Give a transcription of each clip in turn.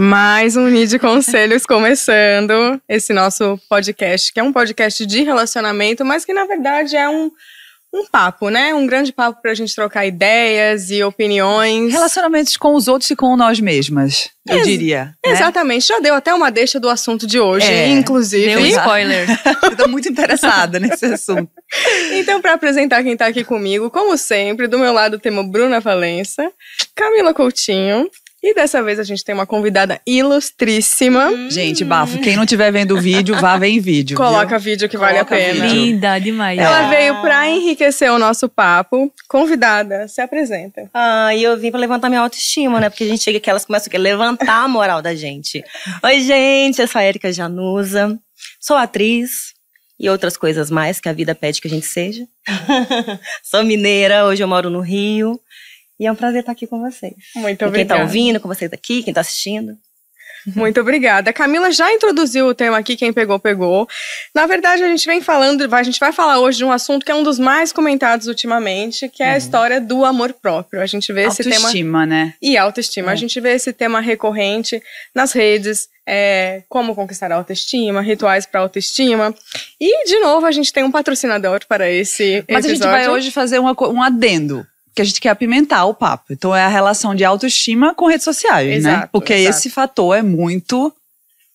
Mais um Need Conselhos começando esse nosso podcast, que é um podcast de relacionamento, mas que na verdade é um, um papo, né? Um grande papo pra gente trocar ideias e opiniões. Relacionamentos com os outros e com nós mesmas, eu Ex- diria. né? Exatamente, já deu até uma deixa do assunto de hoje, É, inclusive. Deu um spoiler. Eu tô muito interessada nesse assunto. Então, para apresentar quem tá aqui comigo, como sempre, do meu lado temos Bruna Valença, Camila Coutinho. E dessa vez a gente tem uma convidada ilustríssima. Gente, bafo, quem não estiver vendo o vídeo, vá ver em vídeo. Coloca viu? vídeo que vale a Coloca pena. vídeo. Linda demais. Ela veio pra enriquecer o nosso papo. Convidada, se apresenta. Ah, e eu vim pra levantar minha autoestima, né? Porque a gente chega aqui, elas começam a levantar a moral da gente. Oi, gente, eu sou a Erika Januza, sou atriz e outras coisas mais que a vida pede que a gente seja. sou mineira, hoje eu moro no Rio. E é um prazer estar aqui com vocês. Muito E quem obrigada. tá ouvindo, com vocês aqui, quem tá assistindo. Muito obrigada. A Camila já introduziu o tema aqui, quem pegou, pegou. Na verdade, a gente vem falando, a gente vai falar hoje de um assunto que é um dos mais comentados ultimamente, que é a história do amor próprio. A gente vê esse tema. Autoestima, né? E autoestima. A É. gente vê esse tema recorrente nas redes, é, como conquistar a autoestima, rituais para autoestima. E, de novo, a gente tem um patrocinador para esse Mas a gente episódio. vai hoje fazer uma um adendo. Que a gente quer apimentar o papo. Então é a relação de autoestima com redes sociais, né? Exato, Porque exato. esse fator é muito.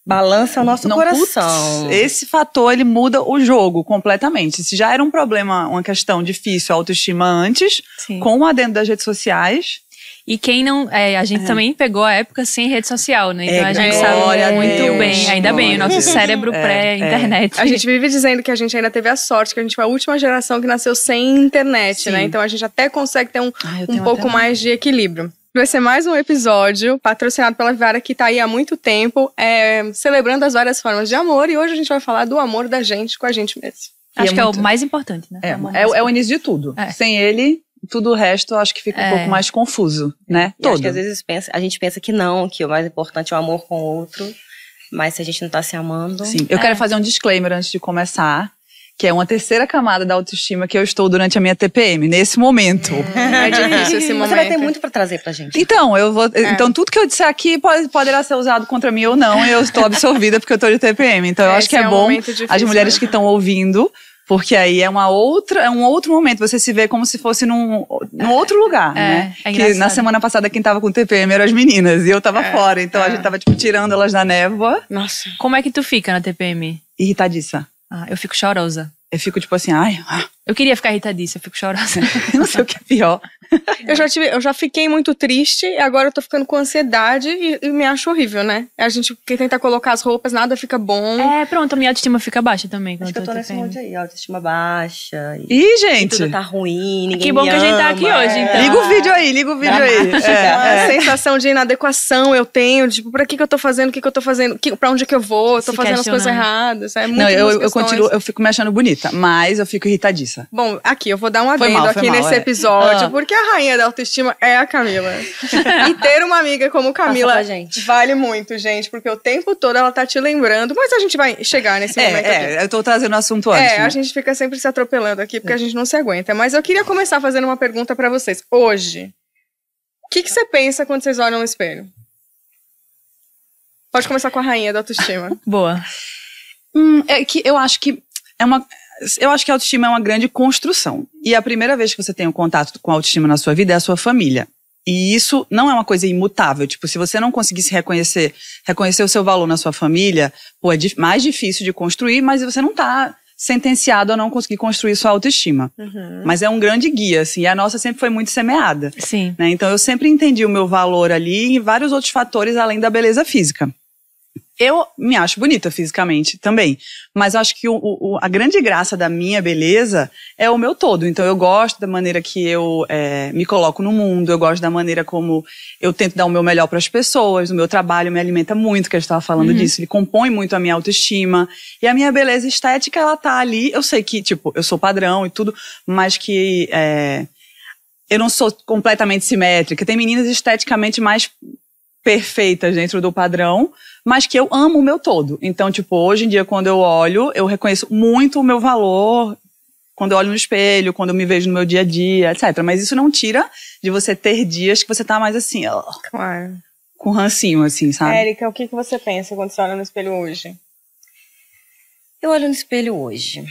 Balança o nosso Não, coração. putz, esse fator ele muda o jogo completamente. Se já era um problema, uma questão difícil a autoestima antes, Sim. com o adendo das redes sociais, E quem não. é, a gente também pegou a época sem rede social, né? Então É, a gente sabe muito Deus, bem. Ainda bem, o nosso cérebro É, pré-internet. A gente vive dizendo que a gente ainda teve a sorte, que a gente foi a última geração que nasceu sem internet, Sim. né? Então a gente até consegue ter um, Ai, eu um pouco até- mais de equilíbrio. Vai ser mais um episódio patrocinado pela Vivara que tá aí há muito tempo, é, celebrando as várias formas de amor. E hoje a gente vai falar do amor da gente com a gente mesmo. Acho é que é muito- o mais importante, né? É, é, o- é o início de tudo. É. Sem ele, tudo o resto eu acho que fica um É. pouco mais confuso, né? E acho Todo. que às vezes pensa, a gente pensa que não, que o mais importante é o amor com o outro. Mas se a gente não tá se amando. Sim. Eu É. quero fazer um disclaimer antes de começar, que é uma terceira camada da autoestima que eu estou durante a minha TPM, nesse momento. É difícil esse momento. Você vai ter muito pra trazer pra gente. Então, eu vou. É. Então, tudo que eu disser aqui pode, poderá ser usado contra mim ou não, e eu estou absorvida porque eu estou de TPM. Então, eu É, acho que é é um bom difícil, as mulheres né? que estão ouvindo. Porque aí é uma outra, é um outro momento. Você se vê como se fosse num, num outro lugar, É, né? é que na semana passada quem tava com TPM eram as meninas e eu tava É, fora. Então é. a gente tava, tipo, tirando elas da névoa. Nossa. Como é que tu fica na TPM? Irritadiça. Ah, eu fico chorosa. Eu fico tipo assim, ai, ah, Eu queria ficar irritadiça, eu fico chorosa. não sei o que é pior. Eu já, tive, eu já fiquei muito triste e agora eu tô ficando com ansiedade e, e me acho horrível, né? A gente que tenta colocar as roupas, nada fica bom. é, pronto, a minha autoestima fica baixa também. Acho que eu tô na nesse monte aí, autoestima baixa. E, Ih, e gente. tudo tá ruim, ninguém Que bom me que a gente tá aqui hoje, então. Liga o vídeo aí, liga o vídeo aí. É, é. sensação de inadequação eu tenho, tipo, pra que, que eu tô fazendo, o que, que eu tô fazendo, que, pra onde que eu vou, eu tô Se fazendo as coisas erradas. É Não, eu, eu continuo, eu fico me achando bonita, mas eu fico Bom, aqui, eu vou dar um adendo mal, aqui mal, nesse é. episódio, Ah. porque a rainha da autoestima é a Camila. e ter uma amiga como Camila vale muito, gente, porque o tempo todo ela tá te lembrando, mas a gente vai chegar nesse momento aqui. É, é, eu tô trazendo o assunto antes. É, né? a gente fica sempre se atropelando aqui porque a gente não se aguenta. Mas eu queria começar fazendo uma pergunta pra vocês. Hoje, o que, que você pensa quando vocês olham no espelho? Pode começar com a rainha da autoestima. Boa. Hum, é que eu acho que é uma. Eu acho que a autoestima é uma grande construção. E a primeira vez que você tem um contato com a autoestima na sua vida é a sua família. E isso não é uma coisa imutável. Tipo, se você não conseguir se reconhecer, reconhecer o seu valor na sua família, pô, é mais difícil de construir, mas você não tá sentenciado a não conseguir construir sua autoestima. Mas é um grande guia, assim. E a nossa sempre foi muito semeada. Sim. né? Então eu sempre entendi o meu valor ali e vários outros fatores além da beleza física. Eu me acho bonita fisicamente também, mas acho que o- o- a grande graça da minha beleza é o meu todo. Então eu gosto da maneira que eu é, me coloco no mundo, eu gosto da maneira como eu tento dar o meu melhor para as pessoas. O meu trabalho me alimenta muito, que a gente estava falando disso, ele compõe muito a minha autoestima. E a minha beleza estética, ela tá ali. Eu sei que, tipo, eu sou padrão e tudo, mas que é, eu não sou completamente simétrica. Tem meninas esteticamente mais perfeitas dentro do padrão, mas que eu amo o meu todo. Então, tipo, hoje em dia, quando eu olho, eu reconheço muito o meu valor quando eu olho no espelho, quando eu me vejo no meu dia a dia, etc. Mas isso não tira de você ter dias que você tá mais assim, ó, Claro. com rancinho, assim, sabe? Érica, o que, que você pensa quando você olha no espelho hoje? Eu olho no espelho hoje.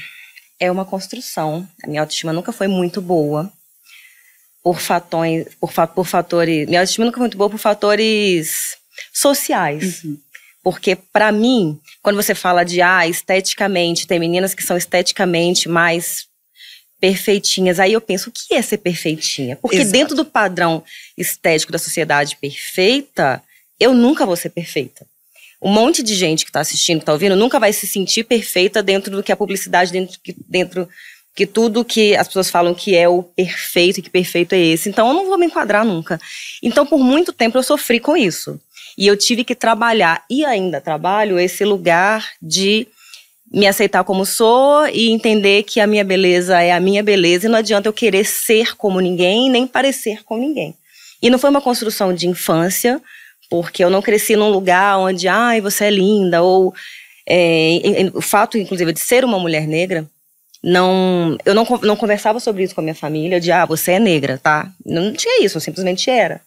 É uma construção. A minha autoestima nunca foi muito boa. Por fatores. Por, fa por fatores. Minha autoestima nunca foi muito boa por fatores sociais. Uhum. Porque, para mim, quando você fala de ah, esteticamente, tem meninas que são esteticamente mais perfeitinhas, aí eu penso, o que é ser perfeitinha? Porque Exato. dentro do padrão estético da sociedade perfeita, eu nunca vou ser perfeita. Um monte de gente que está assistindo, que está ouvindo, nunca vai se sentir perfeita dentro do que a publicidade, dentro dentro que tudo que as pessoas falam que é o perfeito e que perfeito é esse. Então eu não vou me enquadrar nunca. Então por muito tempo eu sofri com isso. E eu tive que trabalhar, e ainda trabalho, esse lugar de me aceitar como sou e entender que a minha beleza é a minha beleza e não adianta eu querer ser como ninguém nem parecer com ninguém. E não foi uma construção de infância, porque eu não cresci num lugar onde, ai, você é linda, ou é, o fato, inclusive, de ser uma mulher negra, não, eu não, não conversava sobre isso com a minha família, de, ah, você é negra, tá? Não tinha isso, eu simplesmente era.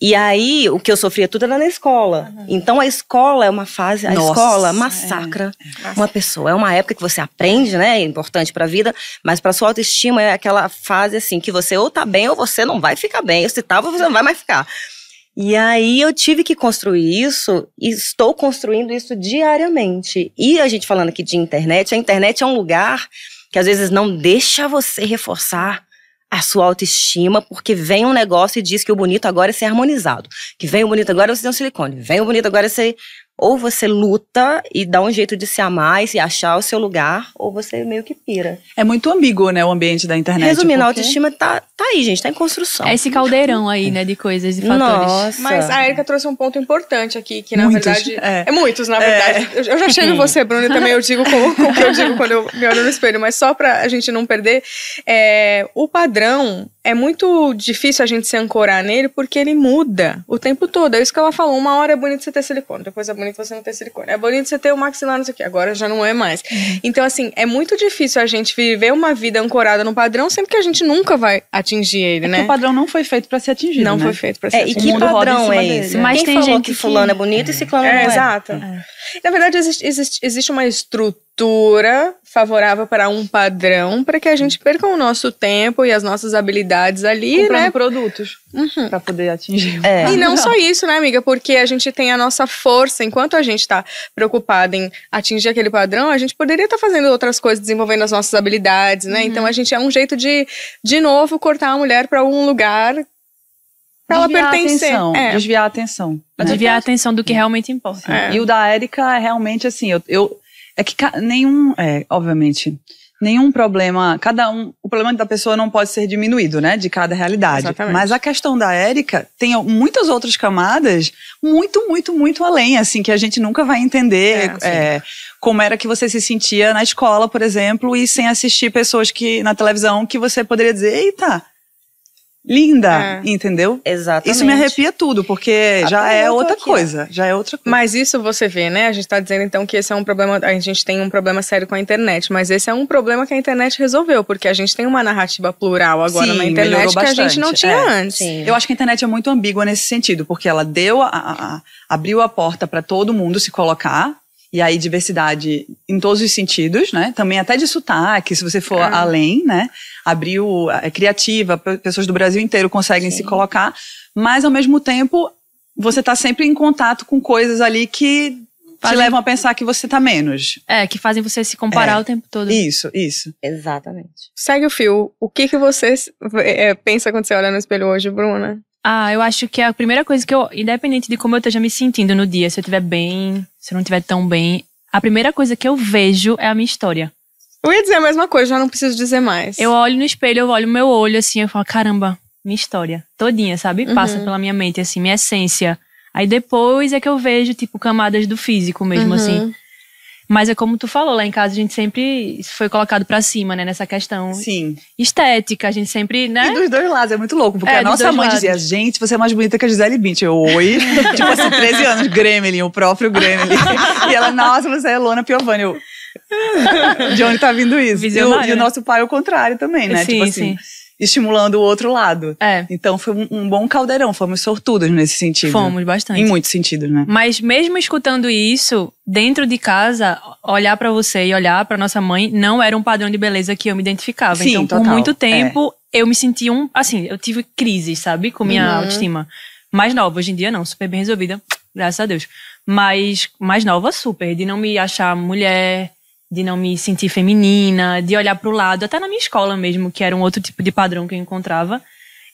E aí, o que eu sofria tudo era na escola. Uhum. Então, a escola é uma fase, a Nossa, escola massacra é. uma pessoa. É uma época que você aprende, né? É importante pra vida, mas pra sua autoestima é aquela fase assim, que você ou tá bem ou você não vai ficar bem. Se tá, você não vai mais ficar. E aí eu tive que construir isso e estou construindo isso diariamente. E a gente falando aqui de internet, a internet é um lugar que às vezes não deixa você reforçar a sua autoestima, porque vem um negócio e diz que o bonito agora é ser harmonizado. Que vem o bonito agora é você ter um silicone. Vem o bonito agora é ser. Ou você luta e dá um jeito de se amar e se achar o seu lugar, ou você meio que pira. É muito ambíguo, né, o ambiente da internet. Resumindo, porque... a autoestima tá, tá aí, gente, tá em construção. É esse caldeirão aí, né, de coisas e fatores. Nossa. Mas a Erika trouxe um ponto importante aqui, que na muitos, verdade. É. é. muitos, na verdade. É. Eu já chego você, Bruno, e também eu digo com, com o que eu digo quando eu me olho no espelho, mas só pra a gente não perder, é, o padrão é muito difícil a gente se ancorar nele porque ele muda o tempo todo. É isso que ela falou. Uma hora é bonito você ter silicone, depois é bonito você não ter silicone. É bonito você ter o maxilar, não sei o quê. Agora já não é mais. Uhum. Então, assim, é muito difícil a gente viver uma vida ancorada no padrão, sempre que a gente nunca vai atingir ele, é né? o padrão não foi feito para ser atingido. Não né? foi feito para ser é, atingido. E que padrão é esse? Mas Quem tem falou gente que fulano é bonito e ciclano é, não é? Exato. É. Na verdade, existe, existe, existe uma estrutura favorável para um padrão para que a gente perca o nosso tempo e as nossas habilidades ali, Comprando né? produtos uhum. para poder atingir. É. E não só isso, né, amiga? Porque a gente tem a nossa força. Enquanto a gente está preocupada em atingir aquele padrão, a gente poderia estar tá fazendo outras coisas, desenvolvendo as nossas habilidades, né? Uhum. Então a gente é um jeito de, de novo, cortar a mulher para um lugar Pra ela pertencer. A atenção, é. Desviar a atenção. Né? Desviar a atenção do que realmente importa. É. E o da Érica é realmente assim, eu, eu é que nenhum, é, obviamente, nenhum problema, cada um, o problema da pessoa não pode ser diminuído, né, de cada realidade. Exatamente. Mas a questão da Érica tem muitas outras camadas, muito, muito, muito além, assim, que a gente nunca vai entender é, é, como era que você se sentia na escola, por exemplo, e sem assistir pessoas que na televisão que você poderia dizer, eita, linda, é. entendeu? Exatamente. Isso me arrepia tudo, porque já é outra aqui, coisa, já é outra coisa. Mas isso você vê, né? A gente tá dizendo então que esse é um problema, a gente tem um problema sério com a internet, mas esse é um problema que a internet resolveu, porque a gente tem uma narrativa plural agora Sim, na internet que a gente não tinha é. antes. Sim. Eu acho que a internet é muito ambígua nesse sentido, porque ela deu a, a, a abriu a porta para todo mundo se colocar, e aí diversidade em todos os sentidos, né? Também até de sotaque, se você for é. além, né? Abriu, é criativa, pessoas do Brasil inteiro conseguem Sim. se colocar, mas ao mesmo tempo você está sempre em contato com coisas ali que fazem... te levam a pensar que você tá menos. É, que fazem você se comparar é. o tempo todo. Isso, isso. Exatamente. Segue o fio. O que que você é, pensa quando você olha no espelho hoje, Bruna? Ah, eu acho que a primeira coisa que eu, independente de como eu esteja me sentindo no dia, se eu estiver bem, se eu não estiver tão bem, a primeira coisa que eu vejo é a minha história. Eu ia dizer a mesma coisa, já não preciso dizer mais. Eu olho no espelho, eu olho o meu olho assim, eu falo, caramba, minha história todinha, sabe? Uhum. Passa pela minha mente, assim, minha essência. Aí depois é que eu vejo, tipo, camadas do físico mesmo, assim. uhum. assim. Mas é como tu falou, lá em casa a gente sempre foi colocado pra cima, né? Nessa questão Sim. estética. A gente sempre, né? E dos dois lados, é muito louco. Porque é, a nossa mãe lados. dizia, gente, você é mais bonita que a Gisele Bündchen. Eu, oi? tipo assim, 13 anos, Gremlin, o próprio Gremlin. e ela, nossa, você é Lona Piovani. Eu, de onde tá vindo isso? E o, e o, nosso pai é o contrário também, né? Sim, tipo assim, sim. Estimulando o outro lado. É, Então foi um, um bom caldeirão, fomos sortudos nesse sentido. fomos bastante. Em muitos sentidos, né? Mas mesmo escutando isso, dentro de casa, olhar pra você e olhar pra nossa mãe não era um padrão de beleza que eu me identificava. Sim, então, por total. muito tempo, eu me sentia um. Assim, eu tive crises, sabe? Com minha Uhum. autoestima. Mais nova, hoje em dia não, super bem resolvida, graças a Deus. Mas mais nova, super. De não me achar mulher, de não me sentir feminina, de olhar pro lado, até na minha escola mesmo, que era um outro tipo de padrão que eu encontrava.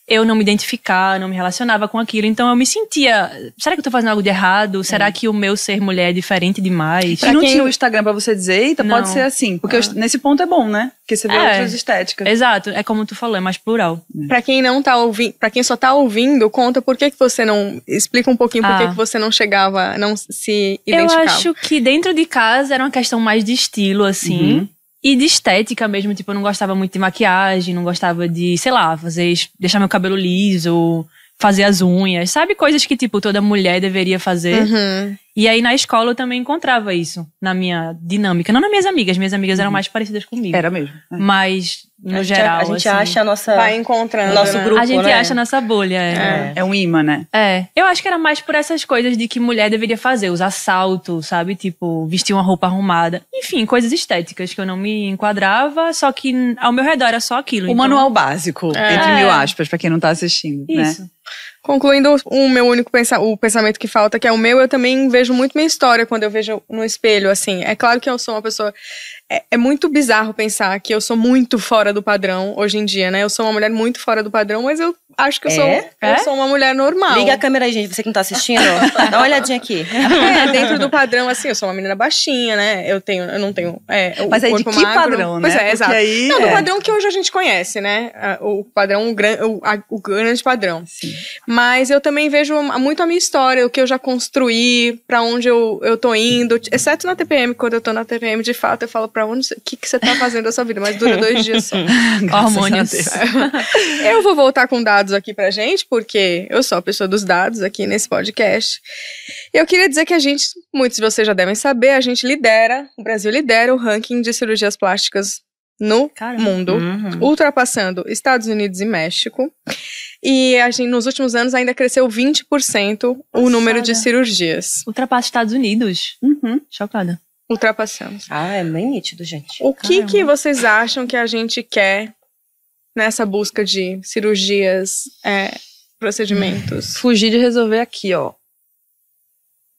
Eu não me identificar, não me relacionava com aquilo. Então eu me sentia. Será que eu tô fazendo algo de errado? Será que o meu ser mulher é diferente demais? E não quem- tinha o Instagram pra você dizer, eita, Não. pode ser assim. Porque os- nesse ponto é bom, né? Porque você vê É. outras estéticas. Exato, é como tu falou, é mais plural. Pra quem não tá ouvindo, para quem só tá ouvindo, conta por que que você não explica um pouquinho por que Ah. que você não chegava, não se identificava. Eu acho que dentro de casa era uma questão mais de estilo, assim. Uhum. E de estética mesmo, tipo, eu não gostava muito de maquiagem, não gostava de, sei lá, fazer, deixar meu cabelo liso, fazer as unhas, sabe? Coisas que, tipo, toda mulher deveria fazer. Uhum. E aí na escola eu também encontrava isso, na minha dinâmica. Não nas minhas amigas, minhas amigas eram mais parecidas comigo. Era mesmo. é. Mas, no a geral, a gente assim, acha a nossa. Vai encontrando. Nosso né? grupo. A gente né? acha nessa bolha, é. É. É um imã, né? É, eu acho que era mais por essas coisas de que mulher deveria fazer, usar salto, sabe? Tipo, vestir uma roupa arrumada. Enfim, coisas estéticas que eu não me enquadrava, só que ao meu redor era só aquilo. O então- manual básico, É. entre mil aspas, pra quem não tá assistindo. Né? Concluindo o meu único pensa o pensamento que falta, que é o meu, eu também vejo muito minha história quando eu vejo no espelho, assim. É claro que eu sou uma pessoa. É, é muito bizarro pensar que eu sou muito fora do padrão hoje em dia, né? Eu sou uma mulher muito fora do padrão, mas eu acho que eu, É? sou, eu É? sou uma mulher normal. Liga a câmera aí, gente. Você que não tá assistindo, dá uma olhadinha aqui. É, dentro do padrão, assim, eu sou uma menina baixinha, né? Eu tenho, eu não tenho. É, o Mas aí de corpo que magro. padrão, né? Pois é, Porque exato. aí Não, do é. padrão que hoje a gente conhece, né? O padrão, o, gran, o, a- o grande padrão. Sim. Mas eu também vejo muito a minha história, o que eu já construí, pra onde eu, eu tô indo. Exceto na TPM, quando eu tô na TPM, de fato, eu falo pra onde, o que, que você tá fazendo da sua vida, mas dura dois dias só. Hormônios. Eu vou voltar com dados aqui pra gente, porque eu sou a pessoa dos dados aqui nesse podcast. E eu queria dizer que a gente, muitos de vocês já devem saber, a gente lidera, o Brasil lidera o ranking de cirurgias plásticas no Caramba. mundo, Uhum. ultrapassando Estados Unidos e México. E a gente, nos últimos anos ainda cresceu 20% o número de cirurgias. Ultrapassa Estados Unidos. Uhum. Chocada. Ultrapassamos. Ah, é bem nítido, gente. O que, Caramba. que vocês acham que a gente quer nessa busca de cirurgias, é, procedimentos? Fugir de resolver aqui, ó.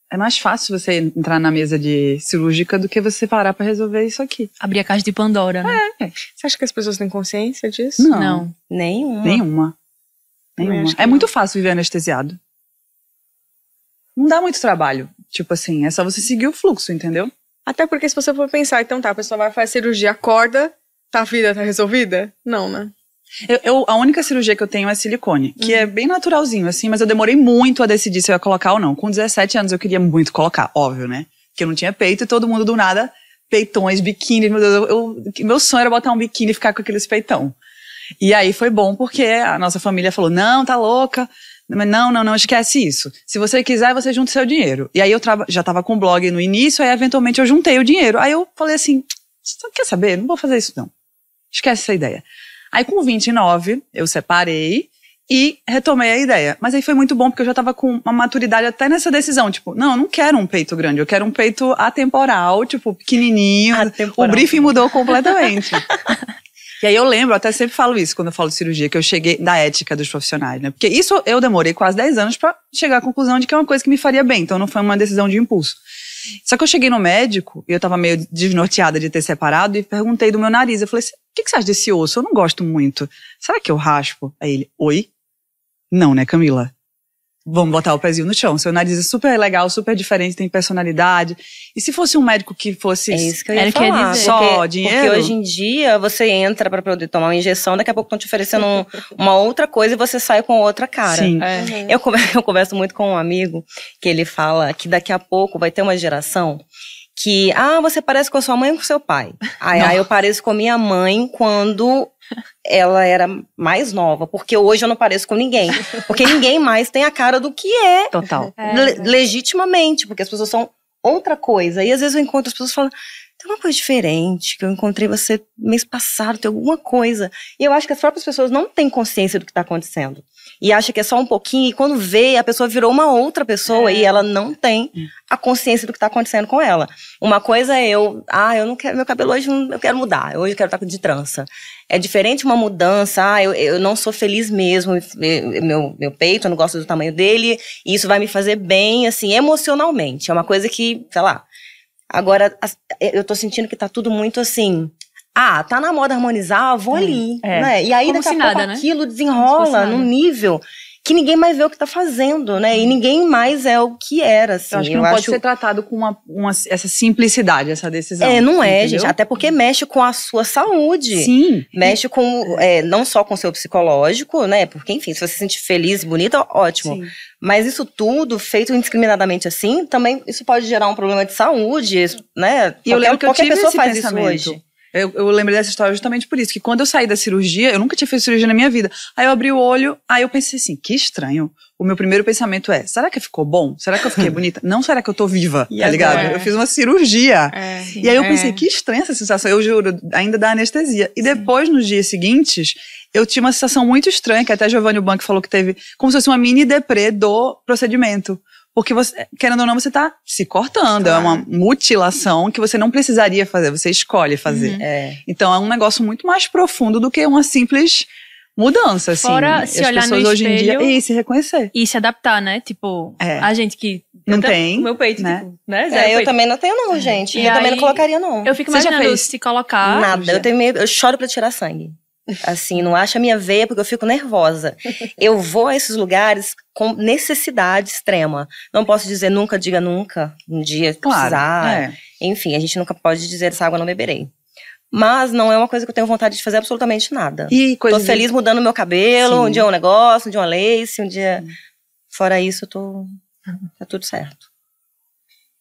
É mais fácil você entrar na mesa de cirúrgica do que você parar pra resolver isso aqui. Abrir a caixa de Pandora, né? Você acha que as pessoas têm consciência disso? Não. Não. Nenhuma. Nenhuma. Nenhuma. É não. muito fácil viver anestesiado. Não dá muito trabalho. Tipo assim, é só você seguir o fluxo, entendeu? Até porque se você for pensar, então tá, a pessoa vai fazer cirurgia, acorda, tá a vida tá resolvida? Não, né? Eu, eu- a única cirurgia que eu tenho é silicone, que Uhum. é bem naturalzinho, assim, mas eu demorei muito a decidir se eu ia colocar ou não. Com 17 anos eu queria muito colocar, óbvio, né? Porque eu não tinha peito e todo mundo do nada, peitões, biquíni, meu Deus, eu, eu- meu sonho era botar um biquíni e ficar com aqueles peitão. E aí foi bom porque a nossa família falou: não, tá louca. Mas Não, não, não, esquece isso. Se você quiser, você junta o seu dinheiro. E aí eu já tava com o blog no início, aí eventualmente eu juntei o dinheiro. Aí eu falei assim: "Você quer saber? Não vou fazer isso, não. Esquece essa ideia. Aí com 29, eu separei e retomei a ideia. Mas aí foi muito bom porque eu já tava com uma maturidade até nessa decisão. Tipo, não, eu não quero um peito grande, eu quero um peito atemporal, tipo, pequenininho. Atemporal. O briefing mudou completamente. E aí eu lembro, até sempre falo isso quando eu falo de cirurgia, que eu cheguei da ética dos profissionais, né? Porque isso eu demorei quase 10 anos pra chegar à conclusão de que é uma coisa que me faria bem, então não foi uma decisão de impulso. Só que eu cheguei no médico e eu tava meio desnorteada de ter separado e perguntei do meu nariz. Eu falei assim: o que, que você acha desse osso? Eu não gosto muito. Será que eu raspo? Aí ele, oi? Não, né, Camila? Vamos botar o pezinho no chão. Seu nariz é super legal, super diferente, tem personalidade. E se fosse um médico que fosse É isso que eu ia eu falar. dizer. Só porque, dinheiro? Porque hoje em dia você entra pra poder tomar uma injeção, daqui a pouco estão te oferecendo um- uma outra coisa e você sai com outra cara. Sim. É. Eu, conver- eu converso muito com um amigo que ele fala que daqui a pouco vai ter uma geração que, ah, você parece com a sua mãe ou com seu pai. Aí, aí eu pareço com a minha mãe quando ela era mais nova, porque hoje eu não pareço com ninguém. Porque ninguém mais tem a cara do que é, Total. É, le- legitimamente, porque as pessoas são outra coisa. E às vezes eu encontro as pessoas falando, tem uma coisa diferente, que eu encontrei você mês passado, tem alguma coisa. E eu acho que as próprias pessoas não têm consciência do que está acontecendo. E acha que é só um pouquinho, e quando vê, a pessoa virou uma outra pessoa é. e ela não tem a consciência do que está acontecendo com ela. Uma coisa é eu, ah, eu não quero, meu cabelo hoje eu quero mudar, hoje eu quero estar de trança. É diferente uma mudança, ah, eu, eu não sou feliz mesmo, meu, meu peito, eu não gosto do tamanho dele, e isso vai me fazer bem, assim, emocionalmente. É uma coisa que, sei lá, Agora, eu tô sentindo que tá tudo muito assim. Ah, tá na moda harmonizar, vou hum, ali. É. Né? E aí, Como daqui a pouco, nada, né? aquilo desenrola num nível que ninguém mais vê o que está fazendo, né? E uhum. ninguém mais é o que era, assim. Eu acho que não pode ser tratado com uma, uma, essa simplicidade, essa decisão. É, não é, entendeu? gente. Até porque mexe com a sua saúde. Sim. Mexe com, é, não só com o seu psicológico, né? Porque, enfim, se você se sentir feliz e bonita, ótimo. Sim. Mas isso tudo, feito indiscriminadamente assim, também isso pode gerar um problema de saúde, né? E qualquer, eu lembro que eu tive pessoa faz pensamento. isso hoje. Eu, eu lembrei dessa história justamente por isso, que quando eu saí da cirurgia, eu nunca tinha feito cirurgia na minha vida. Aí eu abri o olho, aí eu pensei assim, que estranho. O meu primeiro pensamento é, será que ficou bom? Será que eu fiquei bonita? Não, será que eu tô viva? tá ligado? É. Eu fiz uma cirurgia. É, e aí eu pensei, é. que estranha essa sensação. Eu juro, ainda dá anestesia. E depois, nos dias seguintes, eu tinha uma sensação muito estranha, que até Giovanni Bank falou que teve, como se fosse uma mini deprê do procedimento. Porque você, querendo ou não, você está se cortando. Claro. É uma mutilação que você não precisaria fazer, você escolhe fazer. Uhum. É. Então é um negócio muito mais profundo do que uma simples mudança, assim. Fora se olhar no espelho hoje em dia e se reconhecer. E se adaptar, né? Tipo, é. a gente que não tem, meu peito, né? Tipo, né? É, eu também não tenho não, gente. E eu aí, também não colocaria não. Eu fico imaginando se colocar. Nada, eu tenho medo, eu choro para tirar sangue. Assim, não acha a minha veia porque eu fico nervosa. Eu vou a esses lugares com necessidade extrema. Não posso dizer nunca, diga nunca, um dia claro, precisar. É. Enfim, a gente nunca pode dizer essa água não beberei. Mas não é uma coisa que eu tenho vontade de fazer absolutamente nada. E tô feliz de... mudando meu cabelo, Sim. um dia um negócio, um dia uma lace, um dia. Fora isso, eu tô. Tá tudo certo.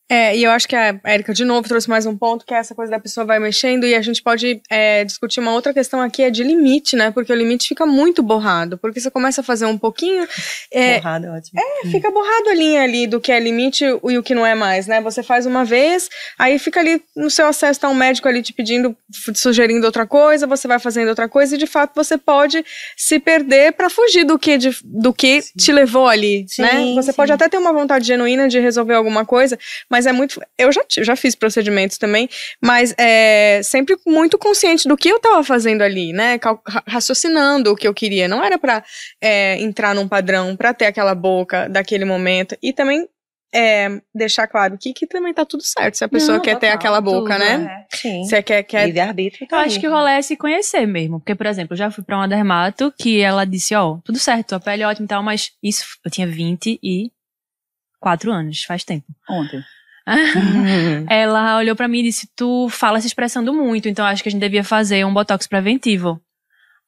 É, e eu acho que a Erika, de novo, trouxe mais um ponto, que é essa coisa da pessoa vai mexendo, e a gente pode é, discutir uma outra questão aqui, é de limite, né? Porque o limite fica muito borrado, porque você começa a fazer um pouquinho... É, borrado é ótimo. É, fica borrado a linha ali do que é limite e o que não é mais, né? Você faz uma vez, aí fica ali no seu acesso, tá um médico ali te pedindo, sugerindo outra coisa, você vai fazendo outra coisa, e de fato você pode se perder para fugir do que, de, do que te levou ali, sim, né? Você sim. pode até ter uma vontade genuína de resolver alguma coisa, mas mas é muito. Eu já, já fiz procedimentos também, mas é sempre muito consciente do que eu tava fazendo ali, né? Raciocinando o que eu queria. Não era para é, entrar num padrão, para ter aquela boca daquele momento. E também é, deixar claro que, que também tá tudo certo. Se a pessoa Não, quer ter aquela boca, tudo, né? É. Sim. Se quer, quer... Livre-arbítrio tá Eu acho que o rolê é se conhecer mesmo. Porque, por exemplo, eu já fui pra uma dermato que ela disse, ó, oh, tudo certo, tua pele é ótima e tal, mas isso, eu tinha 24 anos, faz tempo. Ontem. ela olhou para mim e disse: Tu fala se expressando muito, então acho que a gente devia fazer um botox preventivo.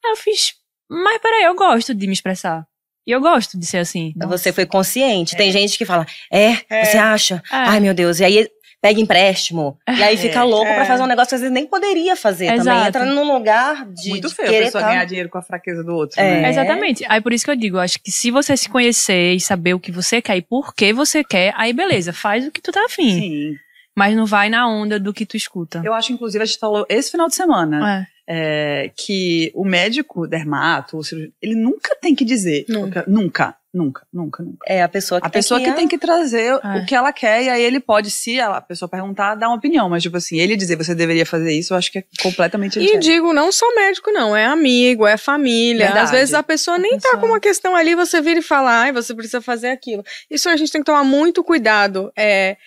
Aí eu fiz, mas peraí, eu gosto de me expressar. E eu gosto de ser assim. Então você foi consciente. É. Tem gente que fala, é, é. você acha? É. Ai, meu Deus. E aí pega empréstimo. E aí fica é, louco é. pra fazer um negócio que às vezes nem poderia fazer Exato. também. Entra num lugar de. Muito feio a pessoa tá... ganhar dinheiro com a fraqueza do outro. É. Né? Exatamente. Aí por isso que eu digo, acho que se você se conhecer e saber o que você quer e por que você quer, aí beleza, faz o que tu tá afim. Sim. Mas não vai na onda do que tu escuta. Eu acho, inclusive, a gente falou esse final de semana. É. É, que o médico dermato, o cirurgião, ele nunca tem que dizer. Nunca. Nunca. Nunca, nunca, nunca. É a pessoa que a tem pessoa que, que tem que trazer é. o que ela quer e aí ele pode, se a pessoa perguntar, dar uma opinião, mas tipo assim, ele dizer você deveria fazer isso, eu acho que é completamente E digo, não só médico não, é amigo, é família. Verdade. Às vezes a pessoa nem a pessoa... tá com uma questão ali, você vira e fala, ai, você precisa fazer aquilo. Isso a gente tem que tomar muito cuidado. É,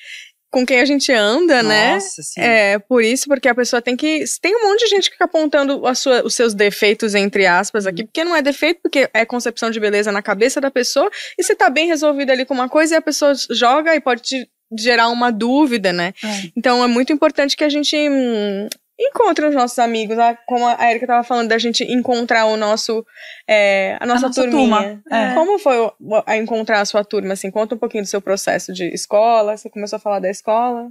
com quem a gente anda, né? Nossa, né? Sim. É, por isso, porque a pessoa tem que. Tem um monte de gente que fica apontando sua, os seus defeitos, entre aspas, aqui, uhum. porque não é defeito, porque é concepção de beleza na cabeça da pessoa, e você tá bem resolvido ali com uma coisa e a pessoa joga e pode te gerar uma dúvida, né? É. Então é muito importante que a gente hum, encontre os nossos amigos, como a Erika estava falando, da gente encontrar o nosso, é, a nossa, a nossa turminha. Turma. É. Como foi a encontrar a sua turma? Assim, conta um pouquinho do seu processo de escola. Você começou a falar da escola?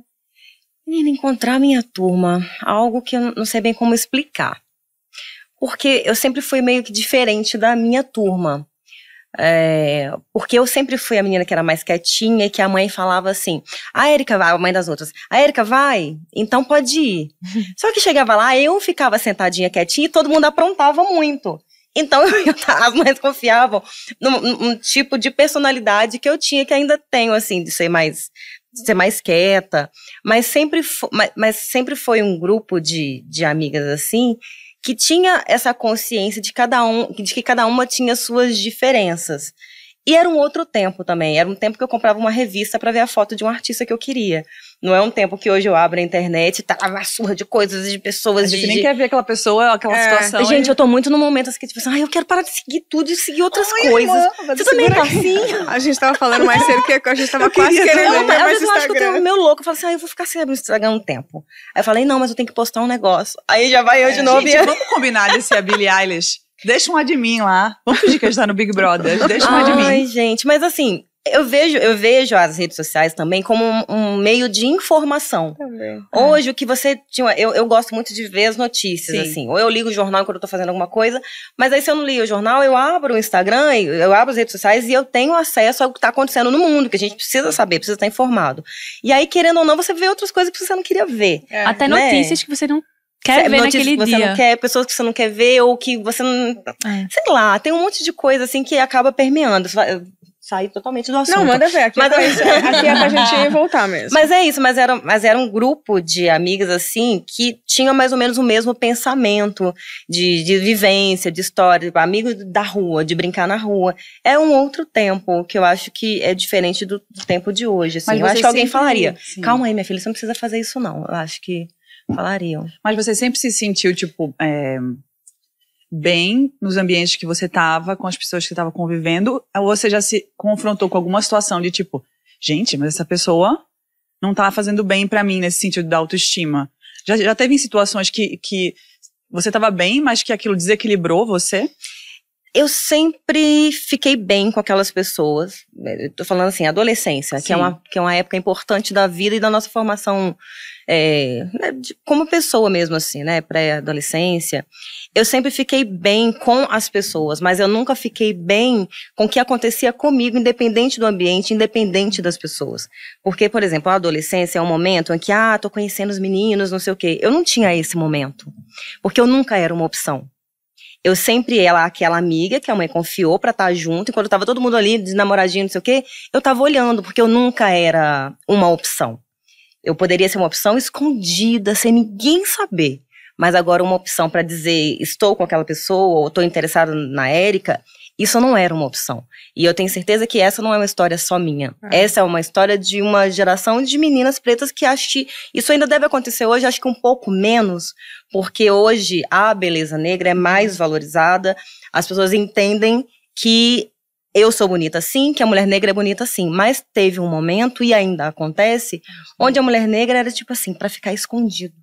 Menina, encontrar a minha turma, algo que eu não sei bem como explicar. Porque eu sempre fui meio que diferente da minha turma. É, porque eu sempre fui a menina que era mais quietinha e que a mãe falava assim: a Érica vai, a mãe das outras, a Érica vai, então pode ir. Só que chegava lá, eu ficava sentadinha quietinha e todo mundo aprontava muito. Então eu, as mães confiavam num, num, tipo de personalidade que eu tinha, que ainda tenho, assim, de ser mais, de ser mais quieta. Mas sempre, mas, mas sempre foi um grupo de, de amigas assim que tinha essa consciência de cada um, de que cada uma tinha suas diferenças. E era um outro tempo também. Era um tempo que eu comprava uma revista para ver a foto de um artista que eu queria. Não é um tempo que hoje eu abro a internet e tá uma surra de coisas, de pessoas. A gente de, nem quer ver aquela pessoa, aquela é. situação. Gente, e... eu tô muito no momento assim, que tipo assim, ai, eu quero parar de seguir tudo e seguir outras Ai, coisas. Irmã, Você também tá assim? A gente tava falando mais cedo que a gente tava eu quase querendo não ter mais Instagram. Eu acho que eu tenho meu louco. Eu falo assim, ah, eu vou ficar sem abrir o Instagram um tempo. Aí eu falei, não, mas eu tenho que postar um negócio. Aí já vai eu é, de novo. Gente, e... vamos combinar desse a Billie Eilish. Deixa um admin lá. Vamos fingir que a gente tá no Big Brother. Deixa um admin. Ai, gente, mas assim, eu vejo, eu vejo as redes sociais também como um, um meio de informação. Também. Hoje, o que você tinha. Eu, eu gosto muito de ver as notícias, Sim. assim. Ou eu ligo o jornal quando eu tô fazendo alguma coisa, mas aí se eu não li o jornal, eu abro o Instagram, eu abro as redes sociais e eu tenho acesso ao que tá acontecendo no mundo, que a gente precisa saber, precisa estar informado. E aí, querendo ou não, você vê outras coisas que você não queria ver. É. Até né? notícias que você não quer ver naquele que você dia. não quer, pessoas que você não quer ver, ou que você não. É. Sei lá, tem um monte de coisa assim que acaba permeando sair totalmente do assunto. Não, manda ver. Aqui, mas, é, isso, aqui é pra gente voltar mesmo. Mas é isso, mas era, mas era um grupo de amigas, assim, que tinha mais ou menos o mesmo pensamento de, de vivência, de história, tipo, amigos da rua, de brincar na rua. É um outro tempo que eu acho que é diferente do, do tempo de hoje. Assim. eu acho que alguém falaria: sim. calma aí, minha filha, você não precisa fazer isso, não. Eu acho que falariam. Mas você sempre se sentiu, tipo. É bem nos ambientes que você estava, com as pessoas que estava convivendo, ou você já se confrontou com alguma situação de tipo, gente, mas essa pessoa não tá fazendo bem para mim nesse sentido da autoestima. Já, já teve em situações que, que você estava bem, mas que aquilo desequilibrou você? Eu sempre fiquei bem com aquelas pessoas. Eu tô falando assim, adolescência, que é, uma, que é uma época importante da vida e da nossa formação é, né, de, como pessoa mesmo, assim, né? Pré-adolescência. Eu sempre fiquei bem com as pessoas, mas eu nunca fiquei bem com o que acontecia comigo, independente do ambiente, independente das pessoas. Porque, por exemplo, a adolescência é um momento em que, ah, tô conhecendo os meninos, não sei o quê. Eu não tinha esse momento. Porque eu nunca era uma opção. Eu sempre ela aquela amiga que a mãe confiou para estar tá junto, enquanto tava todo mundo ali de namoradinho, não sei o quê, eu tava olhando, porque eu nunca era uma opção. Eu poderia ser uma opção escondida, sem ninguém saber. Mas agora uma opção para dizer estou com aquela pessoa ou estou interessado na Érica, isso não era uma opção. E eu tenho certeza que essa não é uma história só minha. É. Essa é uma história de uma geração de meninas pretas que acho que isso ainda deve acontecer hoje, acho que um pouco menos, porque hoje a beleza negra é mais valorizada, as pessoas entendem que eu sou bonita sim, que a mulher negra é bonita sim, mas teve um momento e ainda acontece onde a mulher negra era tipo assim, para ficar escondido.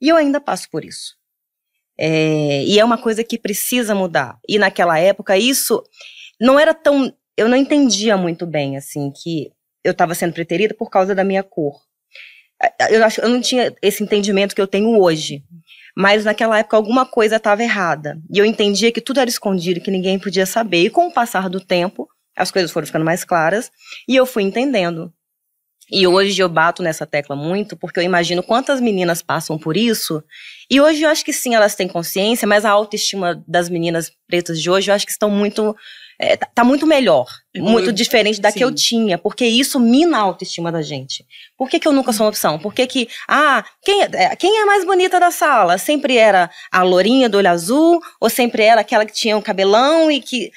E eu ainda passo por isso. É, e é uma coisa que precisa mudar. E naquela época isso não era tão, eu não entendia muito bem assim que eu estava sendo preterida por causa da minha cor. Eu acho, eu não tinha esse entendimento que eu tenho hoje. Mas naquela época alguma coisa estava errada. E eu entendia que tudo era escondido, que ninguém podia saber. E com o passar do tempo, as coisas foram ficando mais claras e eu fui entendendo. E hoje eu bato nessa tecla muito, porque eu imagino quantas meninas passam por isso. E hoje eu acho que sim, elas têm consciência, mas a autoestima das meninas pretas de hoje eu acho que estão muito é, tá, tá muito melhor, muito diferente da sim. que eu tinha, porque isso mina a autoestima da gente. Por que, que eu nunca sou uma opção? Por que que, ah, quem, é, quem é a mais bonita da sala? Sempre era a lourinha do olho azul, ou sempre era aquela que tinha um cabelão e que